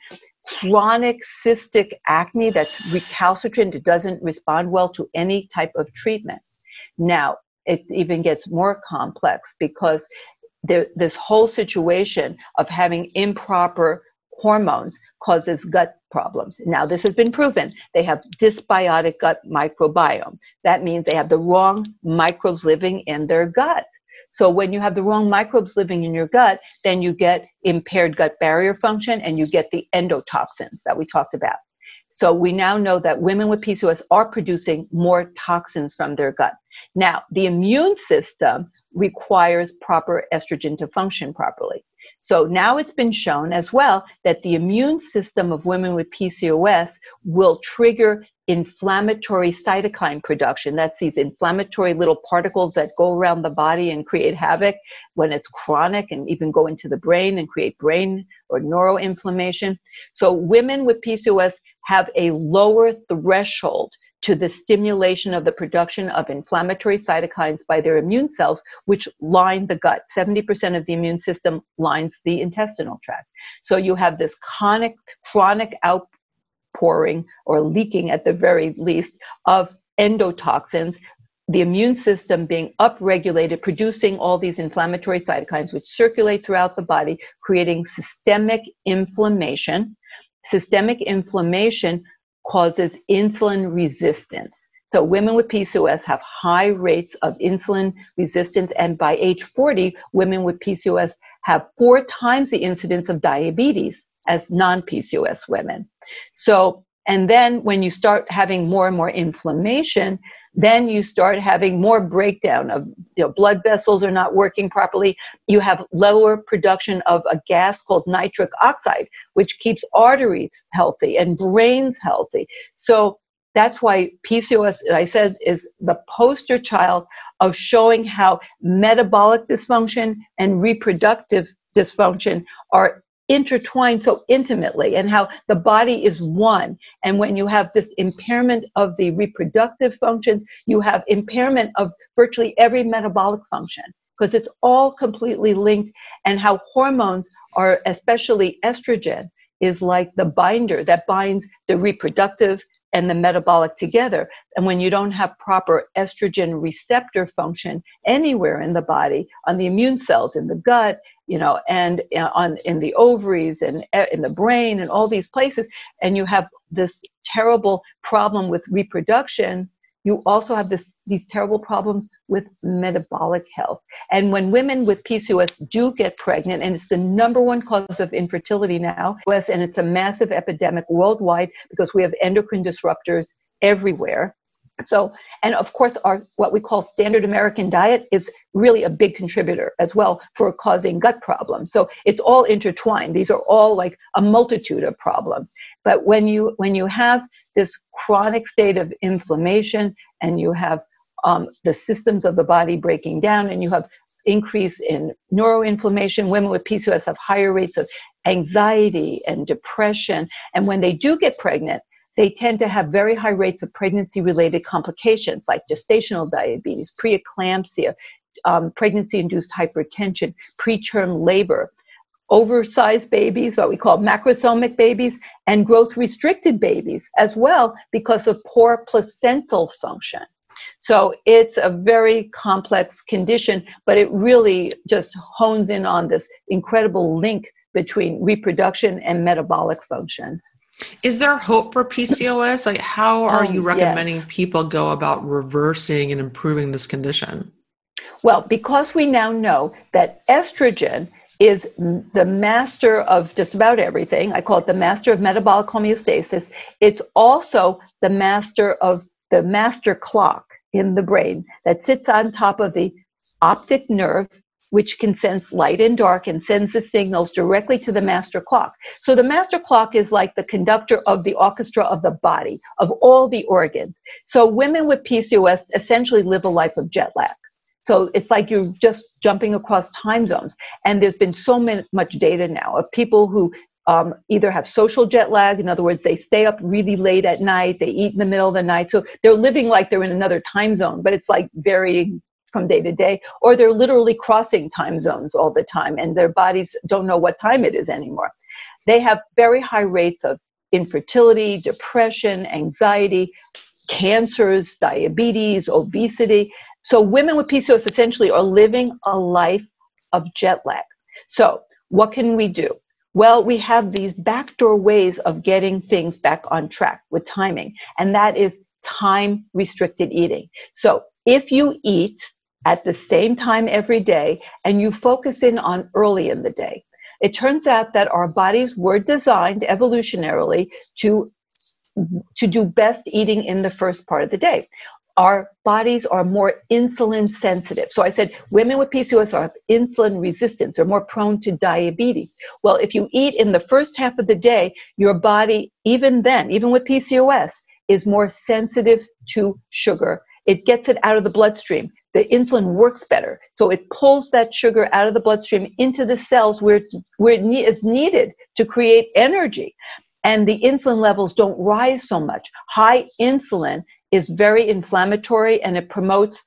chronic cystic acne that's recalcitrant, it doesn't respond well to any type of treatment. Now, it even gets more complex because there, this whole situation of having improper hormones causes gut problems. Now, this has been proven. They have dysbiotic gut microbiome. That means they have the wrong microbes living in their gut. So when you have the wrong microbes living in your gut, then you get impaired gut barrier function and you get the endotoxins that we talked about. So we now know that women with PCOS are producing more toxins from their gut. Now, the immune system requires proper estrogen to function properly. So now it's been shown as well that the immune system of women with PCOS will trigger inflammatory cytokine production. That's these inflammatory little particles that go around the body and create havoc when it's chronic and even go into the brain and create brain or neuroinflammation. So women with PCOS have a lower threshold to the stimulation of the production of inflammatory cytokines by their immune cells, which line the gut. 70% of the immune system lines the intestinal tract. So you have this chronic, chronic outpouring or leaking at the very least of endotoxins the immune system being upregulated, producing all these inflammatory cytokines which circulate throughout the body, creating systemic inflammation. Systemic inflammation causes insulin resistance. So women with PCOS have high rates of insulin resistance, and by age 40, women with PCOS have four times the incidence of diabetes as non-PCOS women. So and then when you start having more and more inflammation, then you start having more breakdown of you know, blood vessels are not working properly. You have lower production of a gas called nitric oxide, which keeps arteries healthy and brains healthy. So that's why PCOS, I said, is the poster child of showing how metabolic dysfunction and reproductive dysfunction are intertwined so intimately and how the body is one. And when you have this impairment of the reproductive functions, you have impairment of virtually every metabolic function because it's all completely linked and how hormones are especially estrogen is like the binder that binds the reproductive and the metabolic together. And when you don't have proper estrogen receptor function anywhere in the body, on the immune cells, in the gut, you know, and uh, on in the ovaries and uh, in the brain and all these places, and you have this terrible problem with reproduction, you also have this these terrible problems with metabolic health. And when women with PCOS do get pregnant, and it's the number one cause of infertility now, and it's a massive epidemic worldwide because we have endocrine disruptors everywhere. So, and of course, our what we call standard American diet is really a big contributor as well for causing gut problems. So it's all intertwined. These are all like a multitude of problems. But when you when you have this chronic state of inflammation and you have um, the systems of the body breaking down and you have increase in neuroinflammation. Women with PCOS have higher rates of anxiety and depression. And when they do get pregnant, they tend to have very high rates of pregnancy related complications like gestational diabetes, preeclampsia, um, pregnancy induced hypertension, preterm labor, oversized babies, what we call macrosomic babies, and growth restricted babies as well because of poor placental function. So it's a very complex condition, but it really just hones in on this incredible link between reproduction and metabolic function. Is there hope for PCOS? Like, how are um, you recommending yes. people go about reversing and improving this condition? Well, because we now know that estrogen is the master of just about everything, I call it the master of metabolic homeostasis. It's also the master of the master clock in the brain that sits on top of the optic nerve which can sense light and dark and sends the signals directly to the master clock. So the master clock is like the conductor of the orchestra of the body, of all the organs. So women with PCOS essentially live a life of jet lag. So it's like you're just jumping across time zones. And there's been so many, much data now of people who um, either have social jet lag, in other words, they stay up really late at night, they eat in the middle of the night. So they're living like they're in another time zone, but it's like very from day to day, or they're literally crossing time zones all the time and their bodies don't know what time it is anymore. They have very high rates of infertility, depression, anxiety, cancers, diabetes, obesity. So women with PCOS essentially are living a life of jet lag. So what can we do? Well, we have these backdoor ways of getting things back on track with timing, and that is time restricted eating. So if you eat at the same time every day and you focus in on early in the day. It turns out that our bodies were designed evolutionarily to, to do best eating in the first part of the day. Our bodies are more insulin sensitive. So I said women with PCOS are insulin resistance, are more prone to diabetes. Well, if you eat in the first half of the day, your body, even then, even with PCOS, is more sensitive to sugar it gets it out of the bloodstream. The insulin works better. So it pulls that sugar out of the bloodstream into the cells where, it's, where it is needed to create energy. and the insulin levels don't rise so much. High insulin is very inflammatory and it promotes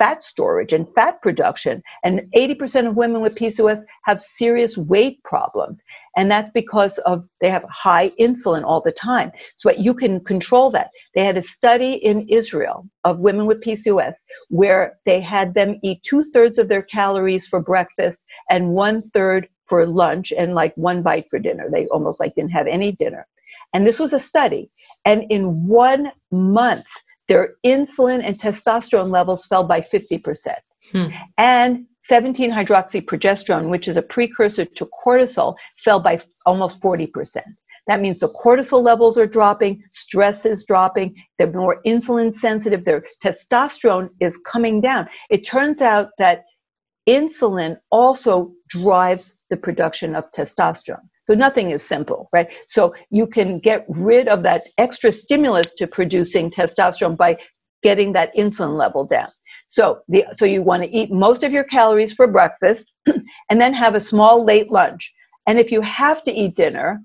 fat storage and fat production. And 80% of women with PCOS have serious weight problems. And that's because of they have high insulin all the time. So you can control that. They had a study in Israel of women with PCOS where they had them eat two thirds of their calories for breakfast and one third for lunch and like one bite for dinner. They almost like didn't have any dinner. And this was a study. And in one month, their insulin and testosterone levels fell by 50%. Hmm. And 17 hydroxyprogesterone, which is a precursor to cortisol, fell by almost 40%. That means the cortisol levels are dropping, stress is dropping, they're more insulin sensitive, their testosterone is coming down. It turns out that insulin also drives the production of testosterone. So nothing is simple, right? So you can get rid of that extra stimulus to producing testosterone by getting that insulin level down. So the so you want to eat most of your calories for breakfast and then have a small late lunch. And if you have to eat dinner,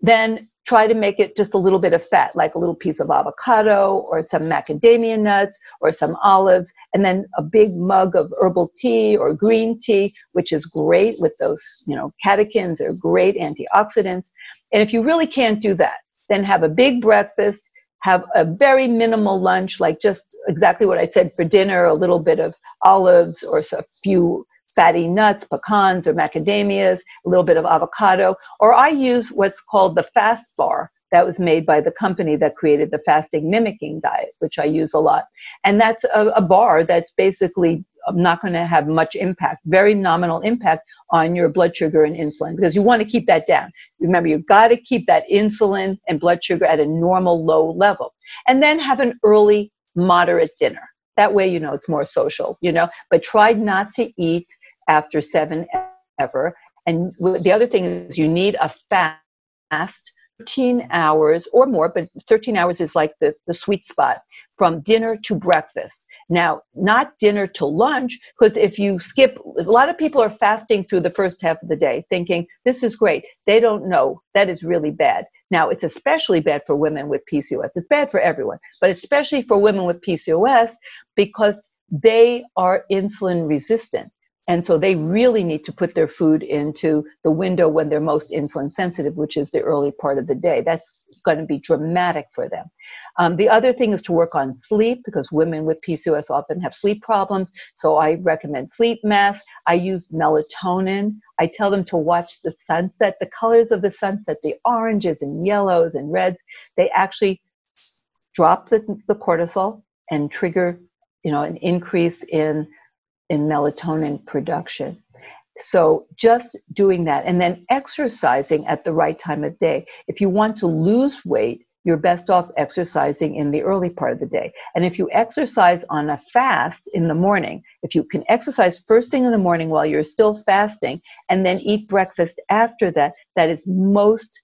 then try to make it just a little bit of fat, like a little piece of avocado or some macadamia nuts or some olives, and then a big mug of herbal tea or green tea, which is great with those, you know, catechins are great antioxidants. And if you really can't do that, then have a big breakfast, have a very minimal lunch, like just exactly what I said for dinner, a little bit of olives or a few fatty nuts, pecans or macadamias, a little bit of avocado, or I use what's called the fast bar that was made by the company that created the fasting mimicking diet, which I use a lot. And that's a, a bar that's basically um, not going to have much impact, very nominal impact on your blood sugar and insulin because you want to keep that down. Remember, you've got to keep that insulin and blood sugar at a normal low level. And then have an early, moderate dinner. That way, you know, it's more social, you know, but try not to eat after seven ever. And the other thing is you need a fast 13 hours or more, but 13 hours is like the, the sweet spot from dinner to breakfast. Now, not dinner to lunch, because if you skip, a lot of people are fasting through the first half of the day thinking, this is great. They don't know. That is really bad. Now, it's especially bad for women with PCOS. It's bad for everyone, but especially for women with PCOS because they are insulin resistant. And so they really need to put their food into the window when they're most insulin sensitive, which is the early part of the day. That's going to be dramatic for them. Um, the other thing is to work on sleep because women with PCOS often have sleep problems. So I recommend sleep masks. I use melatonin. I tell them to watch the sunset, the colors of the sunset, the oranges and yellows and reds. They actually drop the, the cortisol and trigger, you know, an increase in in melatonin production. So just doing that and then exercising at the right time of day. If you want to lose weight, you're best off exercising in the early part of the day. And if you exercise on a fast in the morning, if you can exercise first thing in the morning while you're still fasting and then eat breakfast after that, that is most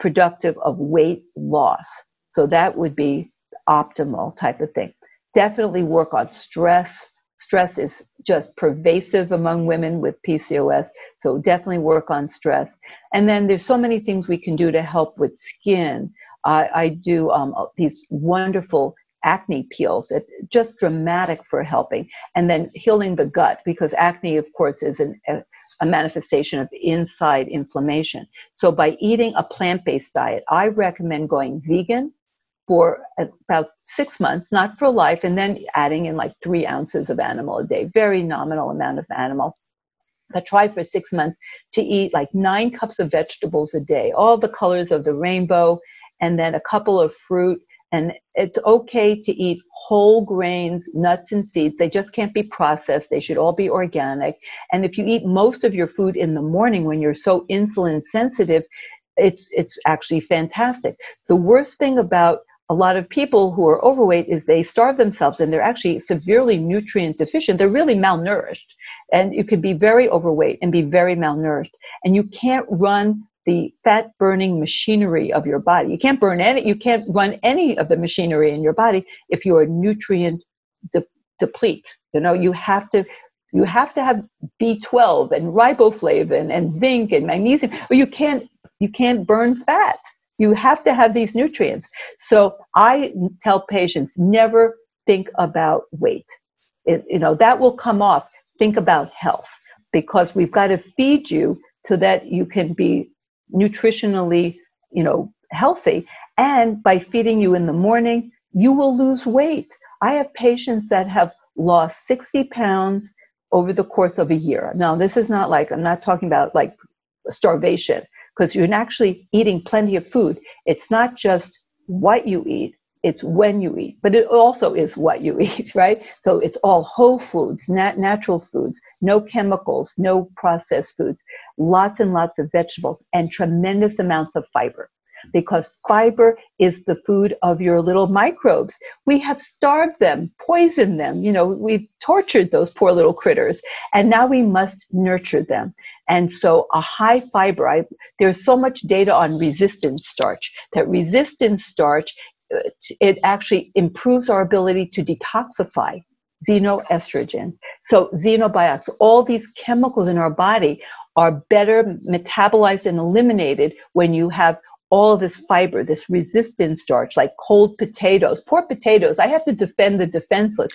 productive of weight loss. So that would be optimal type of thing. Definitely work on stress, stress is just pervasive among women with PCOS. So definitely work on stress. And then there's so many things we can do to help with skin. I, I do um, these wonderful acne peels it, just dramatic for helping and then healing the gut because acne of course is an, a, a manifestation of inside inflammation so by eating a plant-based diet i recommend going vegan for about six months, not for life, and then adding in like three ounces of animal a day, very nominal amount of animal. But try for six months to eat like nine cups of vegetables a day, all the colors of the rainbow, and then a couple of fruit. And it's okay to eat whole grains, nuts, and seeds. They just can't be processed. They should all be organic. And if you eat most of your food in the morning when you're so insulin sensitive, it's it's actually fantastic. The worst thing about a lot of people who are overweight is they starve themselves and they're actually severely nutrient deficient. They're really malnourished. And you can be very overweight and be very malnourished. And you can't run the fat burning machinery of your body. You can't burn any, you can't run any of the machinery in your body if you're nutrient de- deplete. You know, you have to you have to have B12 and riboflavin and zinc and magnesium, or you can't you can't burn fat You have to have these nutrients. So I tell patients never think about weight. It, you know, that will come off. Think about health because we've got to feed you so that you can be nutritionally, you know, healthy. And by feeding you in the morning, you will lose weight. I have patients that have lost 60 pounds over the course of a year. Now, this is not like, I'm not talking about like starvation, because you're actually eating plenty of food. It's not just what you eat, it's when you eat, but it also is what you eat, right? So it's all whole foods, nat- natural foods, no chemicals, no processed foods, lots and lots of vegetables, and tremendous amounts of fiber because fiber is the food of your little microbes. We have starved them, poisoned them, you know, we've tortured those poor little critters, and now we must nurture them. And so a high fiber, I, there's so much data on resistant starch that resistant starch uh, it actually improves our ability to detoxify xenoestrogens. So xenobiotics, all these chemicals in our body are better metabolized and eliminated when you have all this fiber, this resistant starch, like cold potatoes. Poor potatoes, I have to defend the defenseless.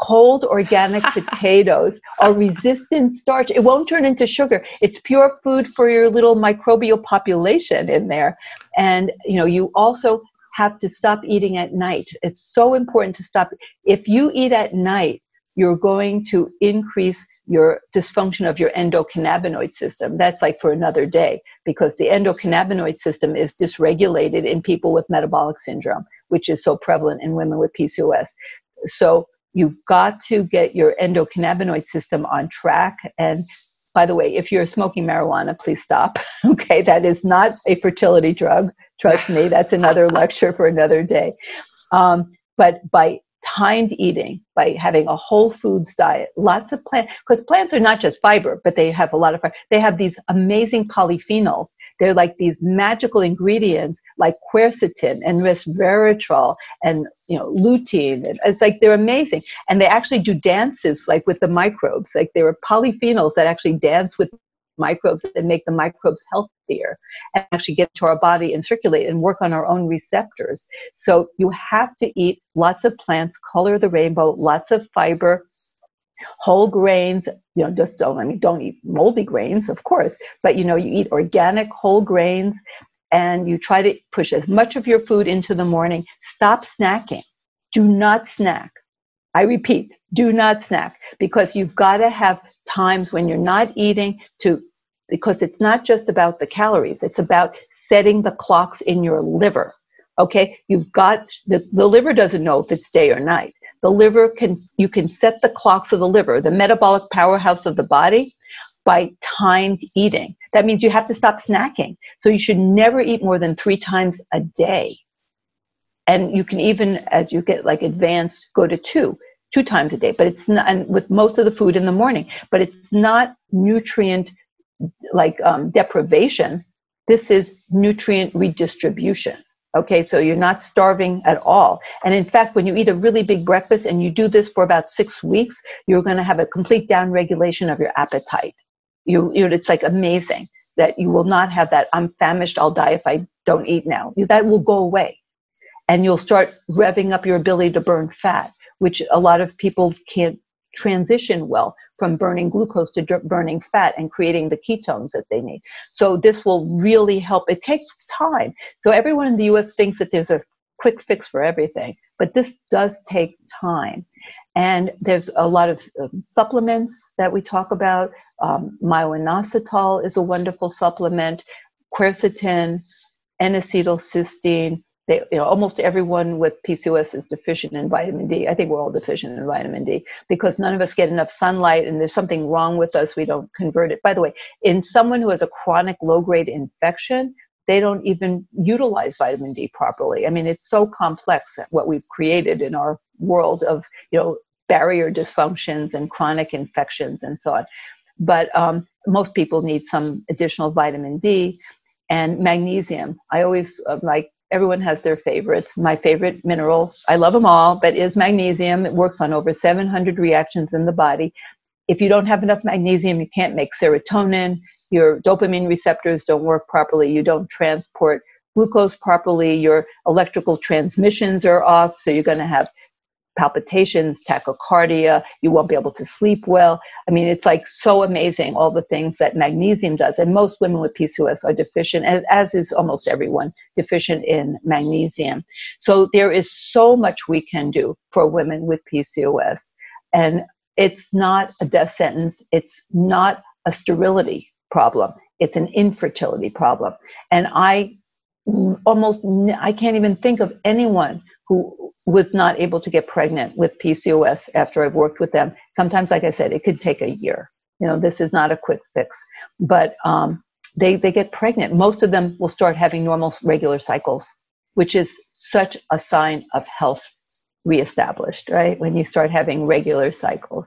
Cold organic potatoes are resistant starch. It won't turn into sugar. It's pure food for your little microbial population in there. And you know, you also have to stop eating at night. It's so important to stop. If you eat at night, you're going to increase your dysfunction of your endocannabinoid system. That's like for another day because the endocannabinoid system is dysregulated in people with metabolic syndrome, which is so prevalent in women with PCOS. So you've got to get your endocannabinoid system on track. And by the way, if you're smoking marijuana, please stop. okay, that is not a fertility drug. Trust me, that's another lecture for another day. Um, but by timed eating by having a whole foods diet, lots of plants, because plants are not just fiber, but they have a lot of fiber. They have these amazing polyphenols. They're like these magical ingredients like quercetin and resveratrol and you know lutein. It's like they're amazing. And they actually do dances like with the microbes. Like there are polyphenols that actually dance with microbes and make the microbes healthier and actually get to our body and circulate and work on our own receptors. So you have to eat lots of plants, color the rainbow, lots of fiber, whole grains you know just don't i mean don't eat moldy grains of course but you know you eat organic whole grains and you try to push as much of your food into the morning. Stop snacking. Do not snack I repeat, do not snack because you've got to have times when you're not eating to, because it's not just about the calories, it's about setting the clocks in your liver. Okay, you've got the, the liver doesn't know if it's day or night. The liver can, you can set the clocks of the liver, the metabolic powerhouse of the body, by timed eating. That means you have to stop snacking. So you should never eat more than three times a day and you can even as you get like advanced go to two two times a day but it's not and with most of the food in the morning but it's not nutrient like um, deprivation. This is nutrient redistribution okay? So you're not starving at all. And in fact when you eat a really big breakfast and you do this for about six weeks you're going to have a complete downregulation of your appetite. You, you it's like amazing that you will not have that i'm famished i'll die if i don't eat now. That will go away. And you'll start revving up your ability to burn fat, which a lot of people can't transition well from burning glucose to burning fat and creating the ketones that they need. So this will really help. It takes time. So everyone in the US thinks that there's a quick fix for everything, but this does take time. And there's a lot of um, supplements that we talk about. Um, myo-inositol is a wonderful supplement, quercetin, N-acetylcysteine, they, you know, almost everyone with PCOS is deficient in vitamin D. I think we're all deficient in vitamin D because none of us get enough sunlight and there's something wrong with us. We don't convert it. By the way, in someone who has a chronic low grade infection, they don't even utilize vitamin D properly. I mean, it's so complex what we've created in our world of, you know, barrier dysfunctions and chronic infections and so on. But um, most people need some additional vitamin D and magnesium. I always uh, like everyone has their favorites. My favorite mineral, I love them all, but is magnesium. It works on over 700 reactions in the body. If you don't have enough magnesium, you can't make serotonin. Your dopamine receptors don't work properly. You don't transport glucose properly, your electrical transmissions are off, so you're going to have palpitations, tachycardia, you won't be able to sleep well. I mean, it's like so amazing all the things that magnesium does. And most women with PCOS are deficient, as, as is almost everyone, deficient in magnesium. So there is so much we can do for women with PCOS. And it's not a death sentence, it's not a sterility problem, it's an infertility problem. And I almost, I can't even think of anyone who was not able to get pregnant with PCOS after I've worked with them. Sometimes, like I said, it could take a year. You know, this is not a quick fix, but um, they, they get pregnant. Most of them will start having normal, regular cycles, which is such a sign of health reestablished, right? When you start having regular cycles.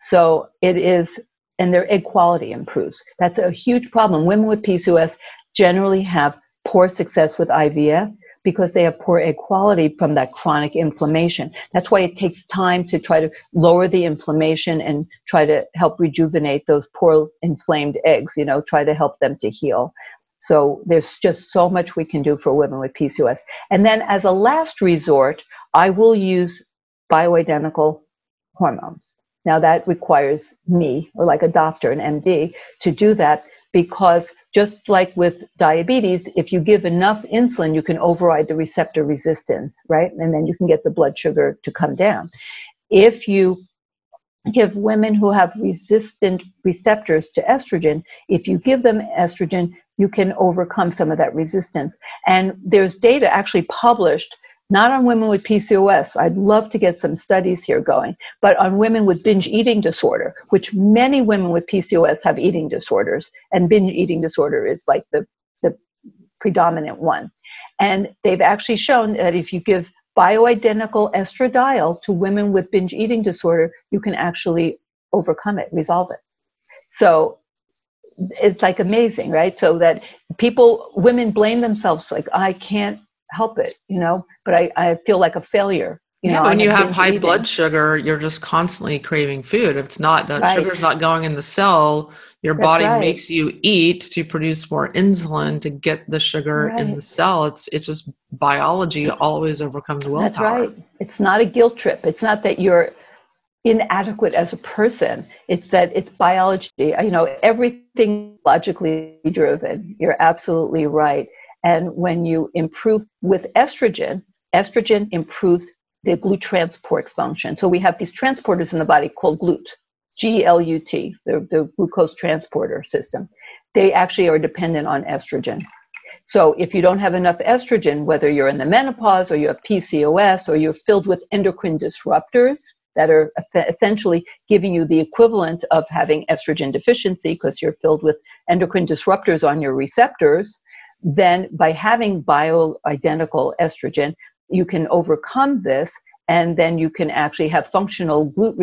So it is, and their egg quality improves. That's a huge problem. Women with PCOS generally have poor success with IVF because they have poor egg quality from that chronic inflammation. That's why it takes time to try to lower the inflammation and try to help rejuvenate those poor inflamed eggs, you know, try to help them to heal. So there's just so much we can do for women with PCOS. And then as a last resort, I will use bioidentical hormones. Now that requires me, or like a doctor, an MD, to do that because just like with diabetes, if you give enough insulin, you can override the receptor resistance, right? And then you can get the blood sugar to come down. If you give women who have resistant receptors to estrogen, if you give them estrogen, you can overcome some of that resistance. And there's data actually published not on women with PCOS. I'd love to get some studies here going, but on women with binge eating disorder, which many women with PCOS have eating disorders, and binge eating disorder is like the, the predominant one. And they've actually shown that if you give bioidentical estradiol to women with binge eating disorder, you can actually overcome it, resolve it. So it's like amazing, right? So that people, women blame themselves like, I can't help it, you know, but I, I feel like a failure. You yeah, know, when you have high eating. blood sugar, you're just constantly craving food. If it's not, the right. sugar's not going in the cell. Your That's body right. makes you eat to produce more insulin to get the sugar right. in the cell. It's it's just biology always overcomes willpower. That's right. It's not a guilt trip. It's not that you're inadequate as a person. It's that it's biology. You know, everything logically driven. You're absolutely right. And when you improve with estrogen, estrogen improves the GLUT transport function. So we have these transporters in the body called GLUT, G L U T, the, the glucose transporter system. They actually are dependent on estrogen. So if you don't have enough estrogen, whether you're in the menopause or you have PCOS or you're filled with endocrine disruptors that are essentially giving you the equivalent of having estrogen deficiency because you're filled with endocrine disruptors on your receptors, then by having bioidentical estrogen, you can overcome this and then you can actually have functional GLUT,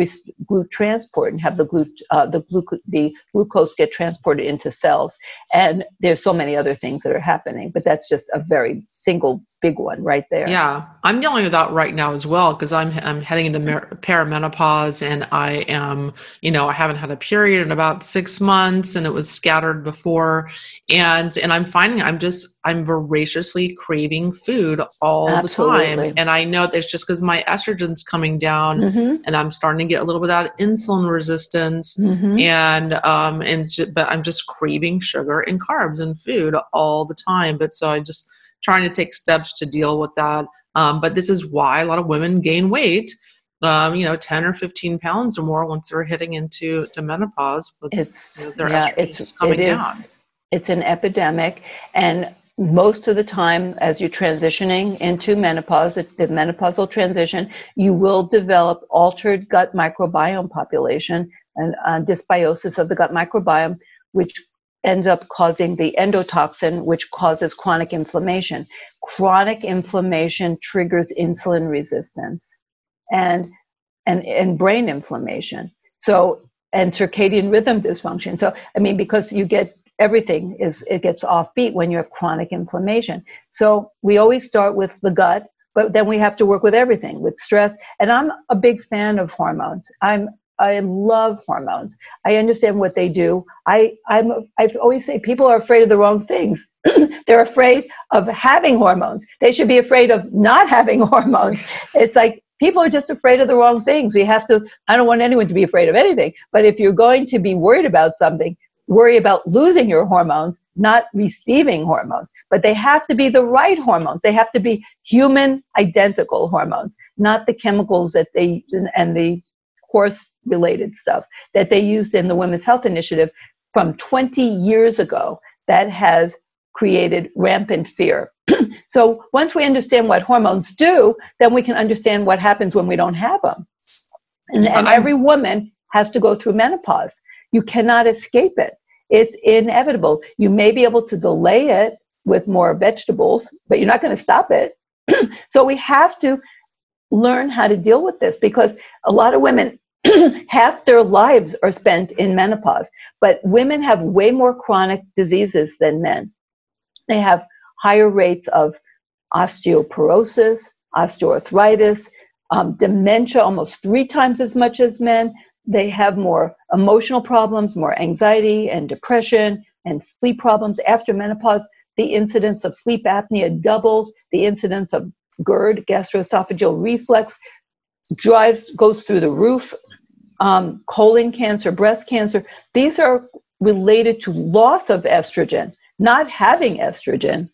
GLUT transport and have the GLUT, uh, the, gluc- the glucose get transported into cells. And there's so many other things that are happening, but that's just a very single big one right there. Yeah, I'm dealing with that right now as well because I'm I'm heading into mer- perimenopause and I am, you know, I haven't had a period in about six months and it was scattered before, and and I'm finding I'm just I'm voraciously craving food all Absolutely. the time, and I know that's just because my estrogen's coming down mm-hmm. and I'm starting to get a little bit of insulin resistance mm-hmm. and um and but I'm just craving sugar and carbs and food all the time but so I just trying to take steps to deal with that um, but this is why a lot of women gain weight um, you know, 10 or 15 pounds or more once they're hitting into the menopause. It's, you know, their yeah, it's, coming it is, down. It's an epidemic. And most of the time as you're transitioning into menopause, the menopausal transition, you will develop altered gut microbiome population and uh, dysbiosis of the gut microbiome, which ends up causing the endotoxin, which causes chronic inflammation. Chronic inflammation triggers insulin resistance and, and, and brain inflammation. So, and circadian rhythm dysfunction. So, I mean, because you get everything is it gets offbeat when you have chronic inflammation. So we always start with the gut, but then we have to work with everything, with stress. And I'm a big fan of hormones. I'm I love hormones. I understand what they do. I I'm I always say people are afraid of the wrong things. They're afraid of having hormones. They should be afraid of not having hormones. It's like people are just afraid of the wrong things. We have to. I don't want anyone to be afraid of anything. But if you're going to be worried about something, worry about losing your hormones, not receiving hormones. But they have to be the right hormones. They have to be human identical hormones, not the chemicals that they and the horse related stuff that they used in the Women's Health Initiative from 20 years ago that has created rampant fear. so once we understand what hormones do, then we can understand what happens when we don't have them. And, and every woman has to go through menopause. You cannot escape it. It's inevitable. You may be able to delay it with more vegetables, but you're not going to stop it. so we have to learn how to deal with this because a lot of women half their lives are spent in menopause but women have way more chronic diseases than men they have higher rates of osteoporosis osteoarthritis um, dementia almost three times as much as men they have more emotional problems more anxiety and depression and sleep problems after menopause the incidence of sleep apnea doubles the incidence of GERD, gastroesophageal reflux, drives goes through the roof. Um, colon cancer, breast cancer, these are related to loss of estrogen, not having estrogen.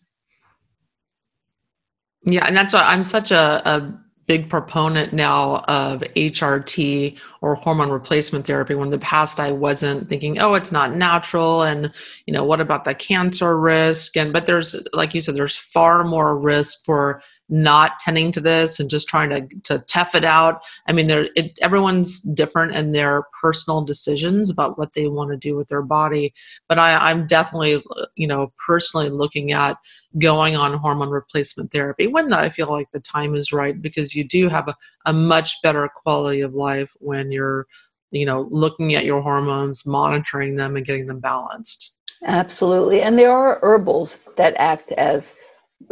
Yeah, and that's why I'm such a, a big proponent now of HRT or hormone replacement therapy. When in the past I wasn't thinking, oh, it's not natural, and you know, what about the cancer risk? And but there's, like you said, there's far more risk for not tending to this and just trying to, to tough it out. I mean, there everyone's different in their personal decisions about what they want to do with their body. But I, I'm definitely, you know, personally looking at going on hormone replacement therapy when I feel like the time is right because you do have a, a much better quality of life when you're, you know, looking at your hormones, monitoring them, and getting them balanced. Absolutely. And there are herbals that act as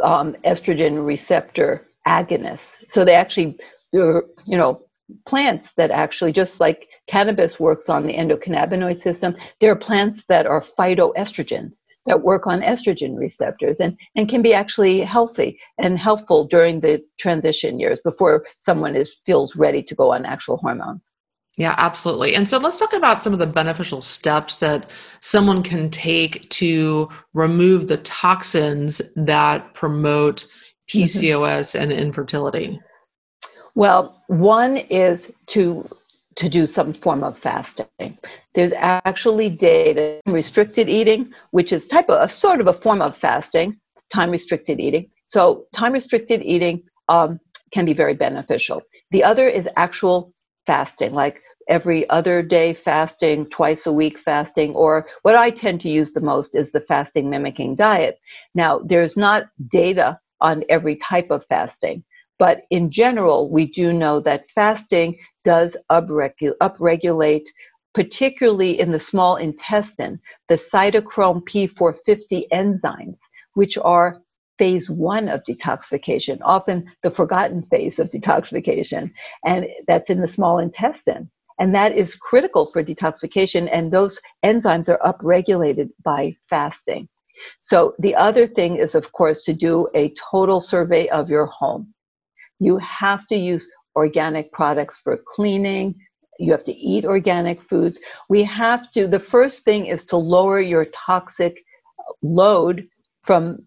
um, estrogen receptor agonists. So they actually, you know, plants that actually, just like cannabis works on the endocannabinoid system, there are plants that are phytoestrogens that work on estrogen receptors and, and can be actually healthy and helpful during the transition years before someone is feels ready to go on actual hormone. Yeah, absolutely. And so let's talk about some of the beneficial steps that someone can take to remove the toxins that promote PCOS and infertility. Well, one is to to do some form of fasting. There's actually data restricted eating, which is type of a sort of a form of fasting, time restricted eating. So time restricted eating um, can be very beneficial. The other is actual fasting, like every other day fasting, twice a week fasting, or what I tend to use the most is the fasting mimicking diet. Now, there's not data on every type of fasting, but in general, we do know that fasting does upregu- upregulate, particularly in the small intestine, the cytochrome P450 enzymes, which are phase one of detoxification, often the forgotten phase of detoxification, and that's in the small intestine. And that is critical for detoxification, and those enzymes are upregulated by fasting. So, the other thing is, of course, to do a total survey of your home. You have to use organic products for cleaning. You have to eat organic foods. We have to, the first thing is to lower your toxic load from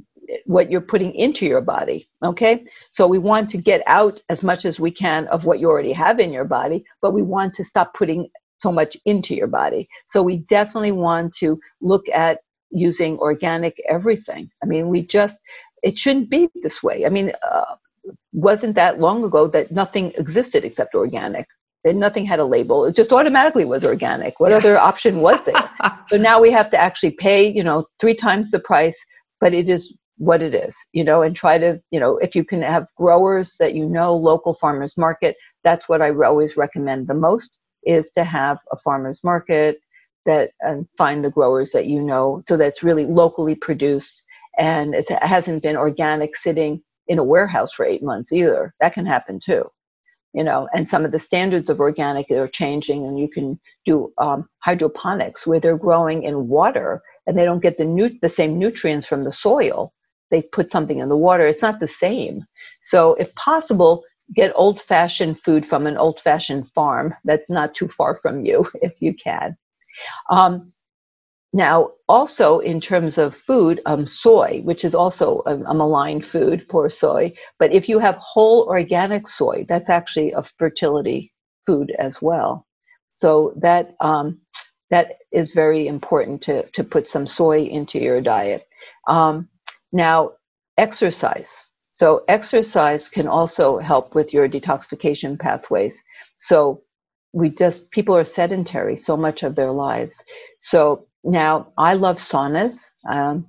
what you're putting into your body. Okay. So we want to get out as much as we can of what you already have in your body, but we want to stop putting so much into your body. So we definitely want to look at using organic everything. I mean, we just, it shouldn't be this way. I mean, uh, wasn't that long ago that nothing existed except organic. That nothing had a label. It just automatically was organic. What other option was there? so now we have to actually pay, you know, three times the price, but it is what it is, you know, and try to, you know, if you can have growers that you know, local farmers market, that's what I always recommend the most is to have a farmers market that and find the growers that you know so that's really locally produced and it hasn't been organic sitting in a warehouse for eight months either. That can happen too. you know, and some of the standards of organic are changing, and you can do um, hydroponics where they're growing in water and they don't get the nu- the same nutrients from the soil. They put something in the water; it's not the same. So, if possible, get old fashioned food from an old fashioned farm that's not too far from you, if you can. Um, now, also in terms of food, um, soy, which is also a, a, food, poor soy, but if you have whole organic soy, that's actually a fertility food as well. So that um, that is very important to, to put some soy into your diet. Um, now, exercise. So exercise can also help with your detoxification pathways. So we just people are sedentary so much of their lives. So now, I love saunas. Um,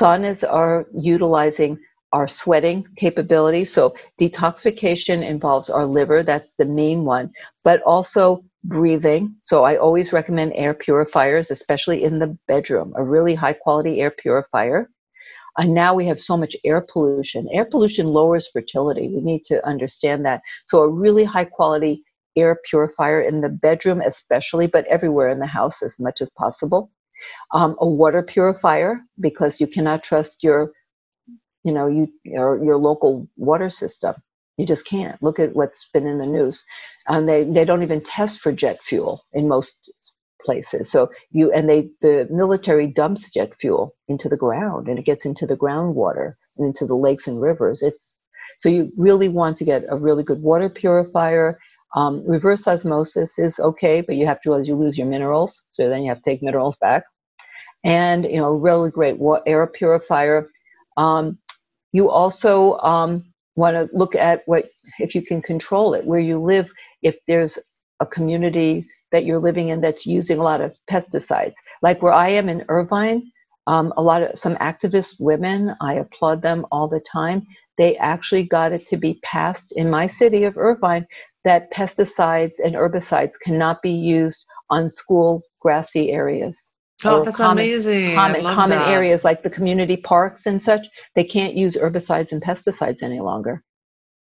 saunas are utilizing our sweating capability. So, detoxification involves our liver, that's the main one, but also breathing. So, I always recommend air purifiers, especially in the bedroom, a really high quality air purifier. And now we have so much air pollution. Air pollution lowers fertility. We need to understand that. So, a really high quality air purifier in the bedroom, especially, but everywhere in the house as much as possible um, a water purifier because you cannot trust your you know you your, your local water system you just can't look at what's been in the news and they they don't even test for jet fuel in most places. So you and they the military dumps jet fuel into the ground and it gets into the groundwater and into the lakes and rivers. It's so you really want to get a really good water purifier. Um, reverse osmosis is okay but you have to as you lose your minerals so then you have to take minerals back. And you know really great air purifier. Um, you also um, want to look at what if you can control it where you live. If there's a community that you're living in that's using a lot of pesticides like where i am in irvine um, a lot of some activist women i applaud them all the time they actually got it to be passed in my city of irvine that pesticides and herbicides cannot be used on school grassy areas Oh, that's common, amazing. Common, common that. areas like the community parks and such, they can't use herbicides and pesticides any longer.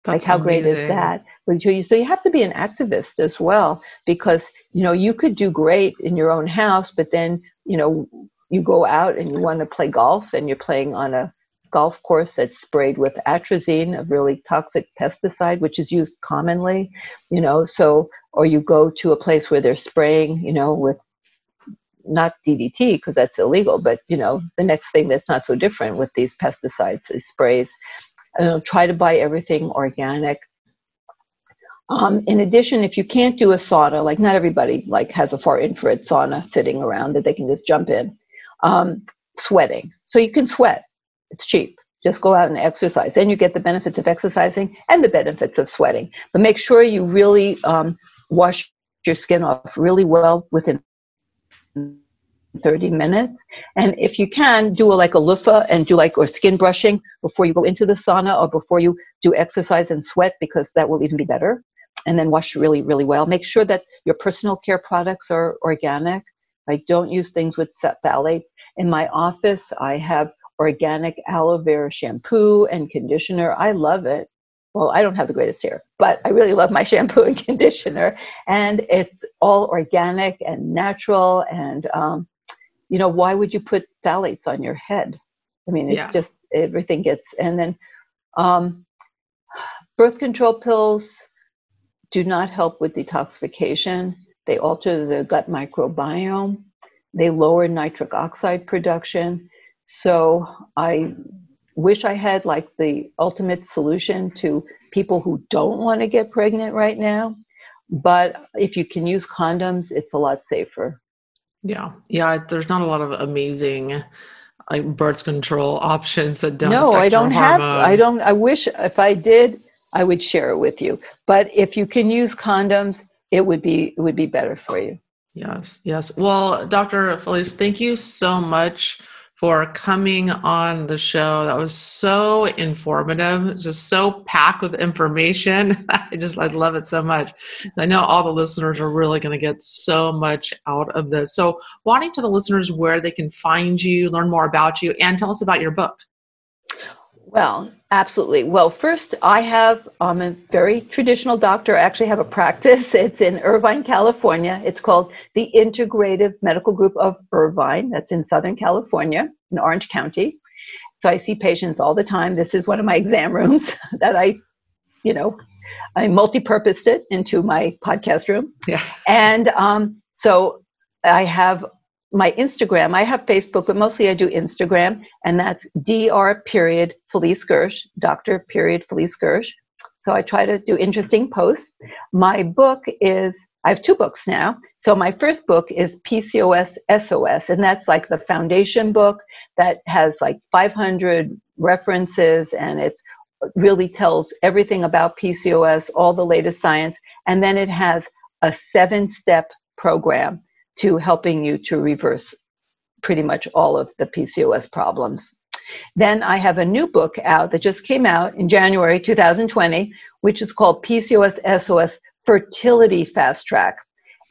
That's like how amazing. great is that? So you have to be an activist as well because you know you could do great in your own house, but then you know you go out and you want to play golf and you're playing on a golf course that's sprayed with atrazine, a really toxic pesticide, which is used commonly, you know. So or you go to a place where they're spraying, you know, with not DDT because that's illegal, but you know the next thing that's not so different with these pesticides, these sprays. Uh, try to buy everything organic. Um, in addition, if you can't do a sauna, like not everybody like has a far infrared sauna sitting around that they can just jump in. Um, sweating, so you can sweat. It's cheap. Just go out and exercise, and you get the benefits of exercising and the benefits of sweating. But make sure you really um, wash your skin off really well within 30 minutes. And if you can, do a, like a loofah and do like or skin brushing before you go into the sauna or before you do exercise and sweat because that will even be better. And then wash really, really well. Make sure that your personal care products are organic. I don't use things with phthalate. In my office, I have organic aloe vera shampoo and conditioner. I love it well, I don't have the greatest hair, but I really love my shampoo and conditioner. And it's all organic and natural. And, um, you know, why would you put phthalates on your head? I mean, it's yeah. just everything gets, and then um, birth control pills do not help with detoxification. They alter the gut microbiome, they lower nitric oxide production. So I wish I had like the ultimate solution to people who don't want to get pregnant right now. But if you can use condoms, it's a lot safer. Yeah. Yeah. There's not a lot of amazing like birth control options that don't. No, I don't have. I don't. I wish if I did, I would share it with you. But if you can use condoms, it would be it would be better for you. Yes. Yes. Well, Dr. Felice, thank you so much for coming on the show. That was so informative, just so packed with information. I just I love it so much. I know all the listeners are really going to get so much out of this. So, wanting to the listeners where they can find you, learn more about you, and tell us about your book. Well, absolutely. Well, first, I have I'm a very traditional doctor. I actually have a practice. It's in Irvine, California. It's called the Integrative Medical Group of Irvine. That's in Southern California, in Orange County. So I see patients all the time. This is one of my exam rooms that I, you know, I multi-purposed it into my podcast room. Yeah. And um, so I have my Instagram. I have Facebook, but mostly I do Instagram, and that's dr period Felice Gersh, Doctor period Felice Gersh. So I try to do interesting posts. My book is I have two books now. So my first book is PCOS SOS, and that's like the foundation book that has like 500 references, and it's really tells everything about PCOS, all the latest science, and then it has a seven-step program to helping you to reverse pretty much all of the PCOS problems. Then I have a new book out that just came out in January 2020, which is called PCOS SOS Fertility Fast Track.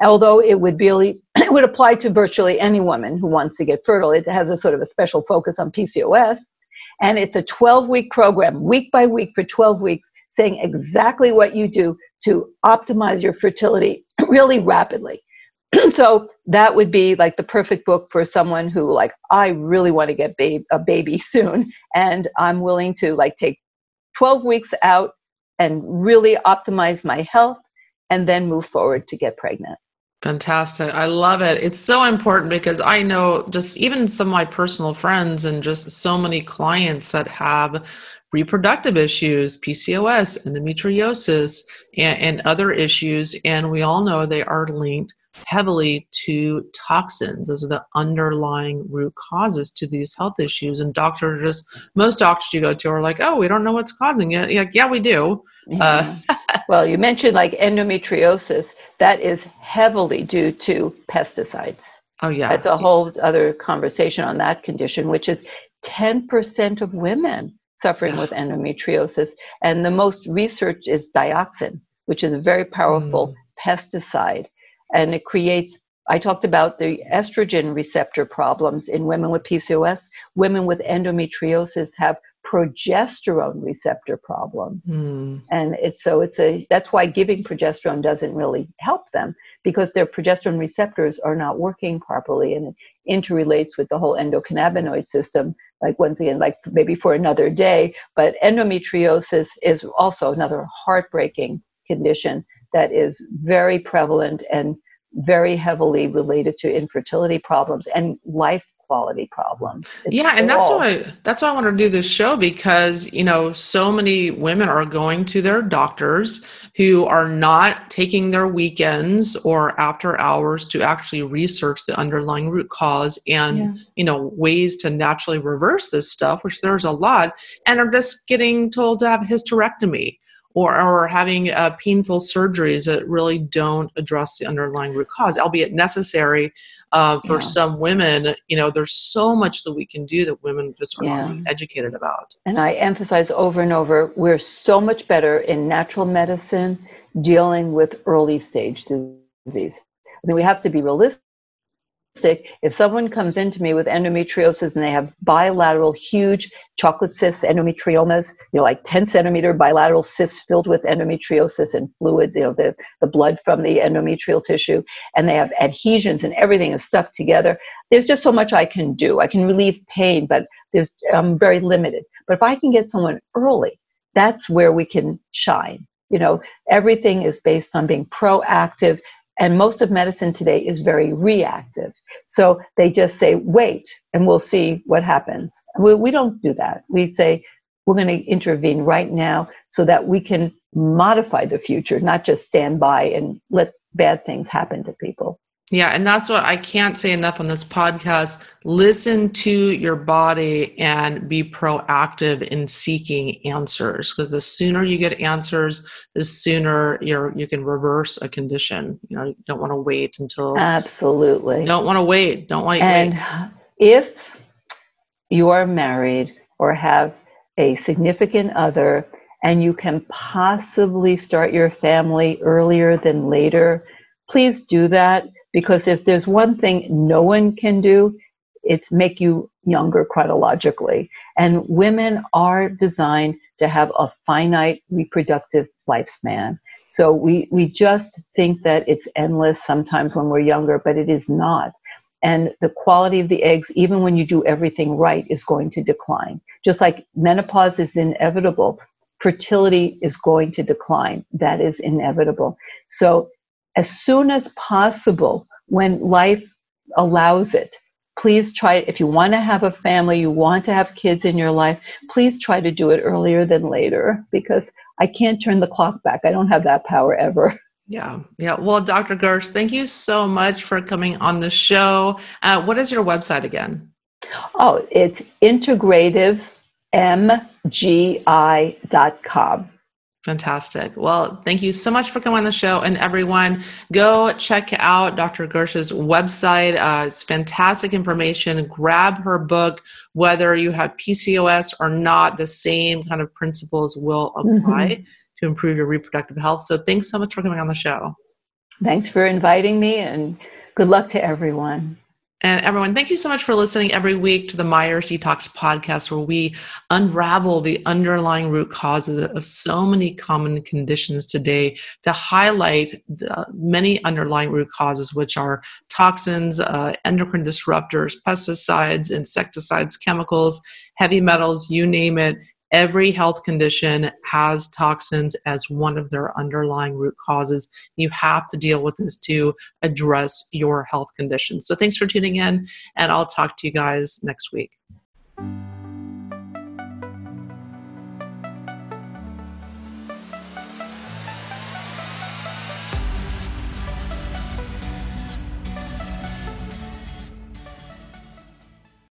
Although it would really it would apply to virtually any woman who wants to get fertile. It has a sort of a special focus on PCOS. And it's a 12 week program, week by week for 12 weeks, saying exactly what you do to optimize your fertility really rapidly. so that would be like the perfect book for someone who like i really want to get babe, a baby soon and i'm willing to like take 12 weeks out and really optimize my health and then move forward to get pregnant Fantastic. I love it. It's so important because I know just even some of my personal friends and just so many clients that have reproductive issues, PCOS, endometriosis, and, and other issues. And we all know they are linked heavily to toxins. Those are the underlying root causes to these health issues. And doctors just, most doctors you go to are like, oh, we don't know what's causing it. Like, yeah, we do. Uh, well, you mentioned like endometriosis. That is heavily due to pesticides. Oh, yeah. That's a whole other conversation on that condition, which is 10% of women suffering yeah. with endometriosis. And the most research is dioxin, which is a very powerful mm. pesticide and it creates I talked about the estrogen receptor problems in women with PCOS. Women with endometriosis have progesterone receptor problems. Mm. And it's so it's a that's why giving progesterone doesn't really help them because their progesterone receptors are not working properly and it interrelates with the whole endocannabinoid system like once again like maybe for another day but endometriosis is also another heartbreaking condition that is very prevalent and very heavily related to infertility problems and life quality problems. It's yeah, and that's why that's why I wanted to do this show because you know so many women are going to their doctors who are not taking their weekends or after hours to actually research the underlying root cause and yeah. you know ways to naturally reverse this stuff, which there's a lot, and are just getting told to have hysterectomy or, or having uh, painful surgeries that really don't address the underlying root cause, albeit necessary uh, for yeah. some women. You know, there's so much that we can do that women just are yeah. not educated about. And I emphasize over and over we're so much better in natural medicine dealing with early stage disease. I mean, we have to be realistic if someone comes into me with endometriosis and they have bilateral huge chocolate cysts, endometriomas, you know, like 10 centimeter bilateral cysts filled with endometriosis and fluid, you know, the, the blood from the endometrial tissue, and they have adhesions and everything is stuck together. There's just so much I can do. I can relieve pain, but there's I'm very limited. But if I can get someone early, that's where we can shine. You know, everything is based on being proactive and most of medicine today is very reactive. So they just say, wait, and we'll see what happens. We, we don't do that. We say, we're going to intervene right now so that we can modify the future, not just stand by and let bad things happen to people. Yeah, and that's what I can't say enough on this podcast. Listen to your body and be proactive in seeking answers because the sooner you get answers, the sooner you're you can reverse a condition. You know, you don't want to wait until Absolutely. Don't want to wait. Don't want And wait. if you are married or have a significant other and you can possibly start your family earlier than later, please do that because if there's one thing no one can do, it's make you younger chronologically. And women are designed to have a finite reproductive lifespan. So we, we just think that it's endless sometimes when we're younger, but it is not. And the quality of the eggs, even when you do everything right, is going to decline. Just like menopause is inevitable, fertility is going to decline. That is inevitable. So, as soon as possible, when life allows it, please try if you want to have a family you want to have kids in your life please try to do it earlier than later because i can't turn the clock back. I don't have that power ever. Yeah yeah. Well dr gersh thank you so much for coming on the show. Uh, what is your website again? Oh it's integrativemgi.com Fantastic. Well, thank you so much for coming on the show. And everyone, go check out Dr. Gersh's website. Uh, it's fantastic information. Grab her book, whether you have PCOS or not, the same kind of principles will apply mm-hmm. to improve your reproductive health. So thanks so much for coming on the show. Thanks for inviting me, and good luck to everyone. And everyone, thank you so much for listening every week to the Myers Detox podcast, where we unravel the underlying root causes of so many common conditions today to highlight the many underlying root causes, which are toxins, uh, endocrine disruptors, pesticides, insecticides, chemicals, heavy metals, you name it. Every health condition has toxins as one of their underlying root causes. You have to deal with this to address your health conditions. So, thanks for tuning in, and I'll talk to you guys next week.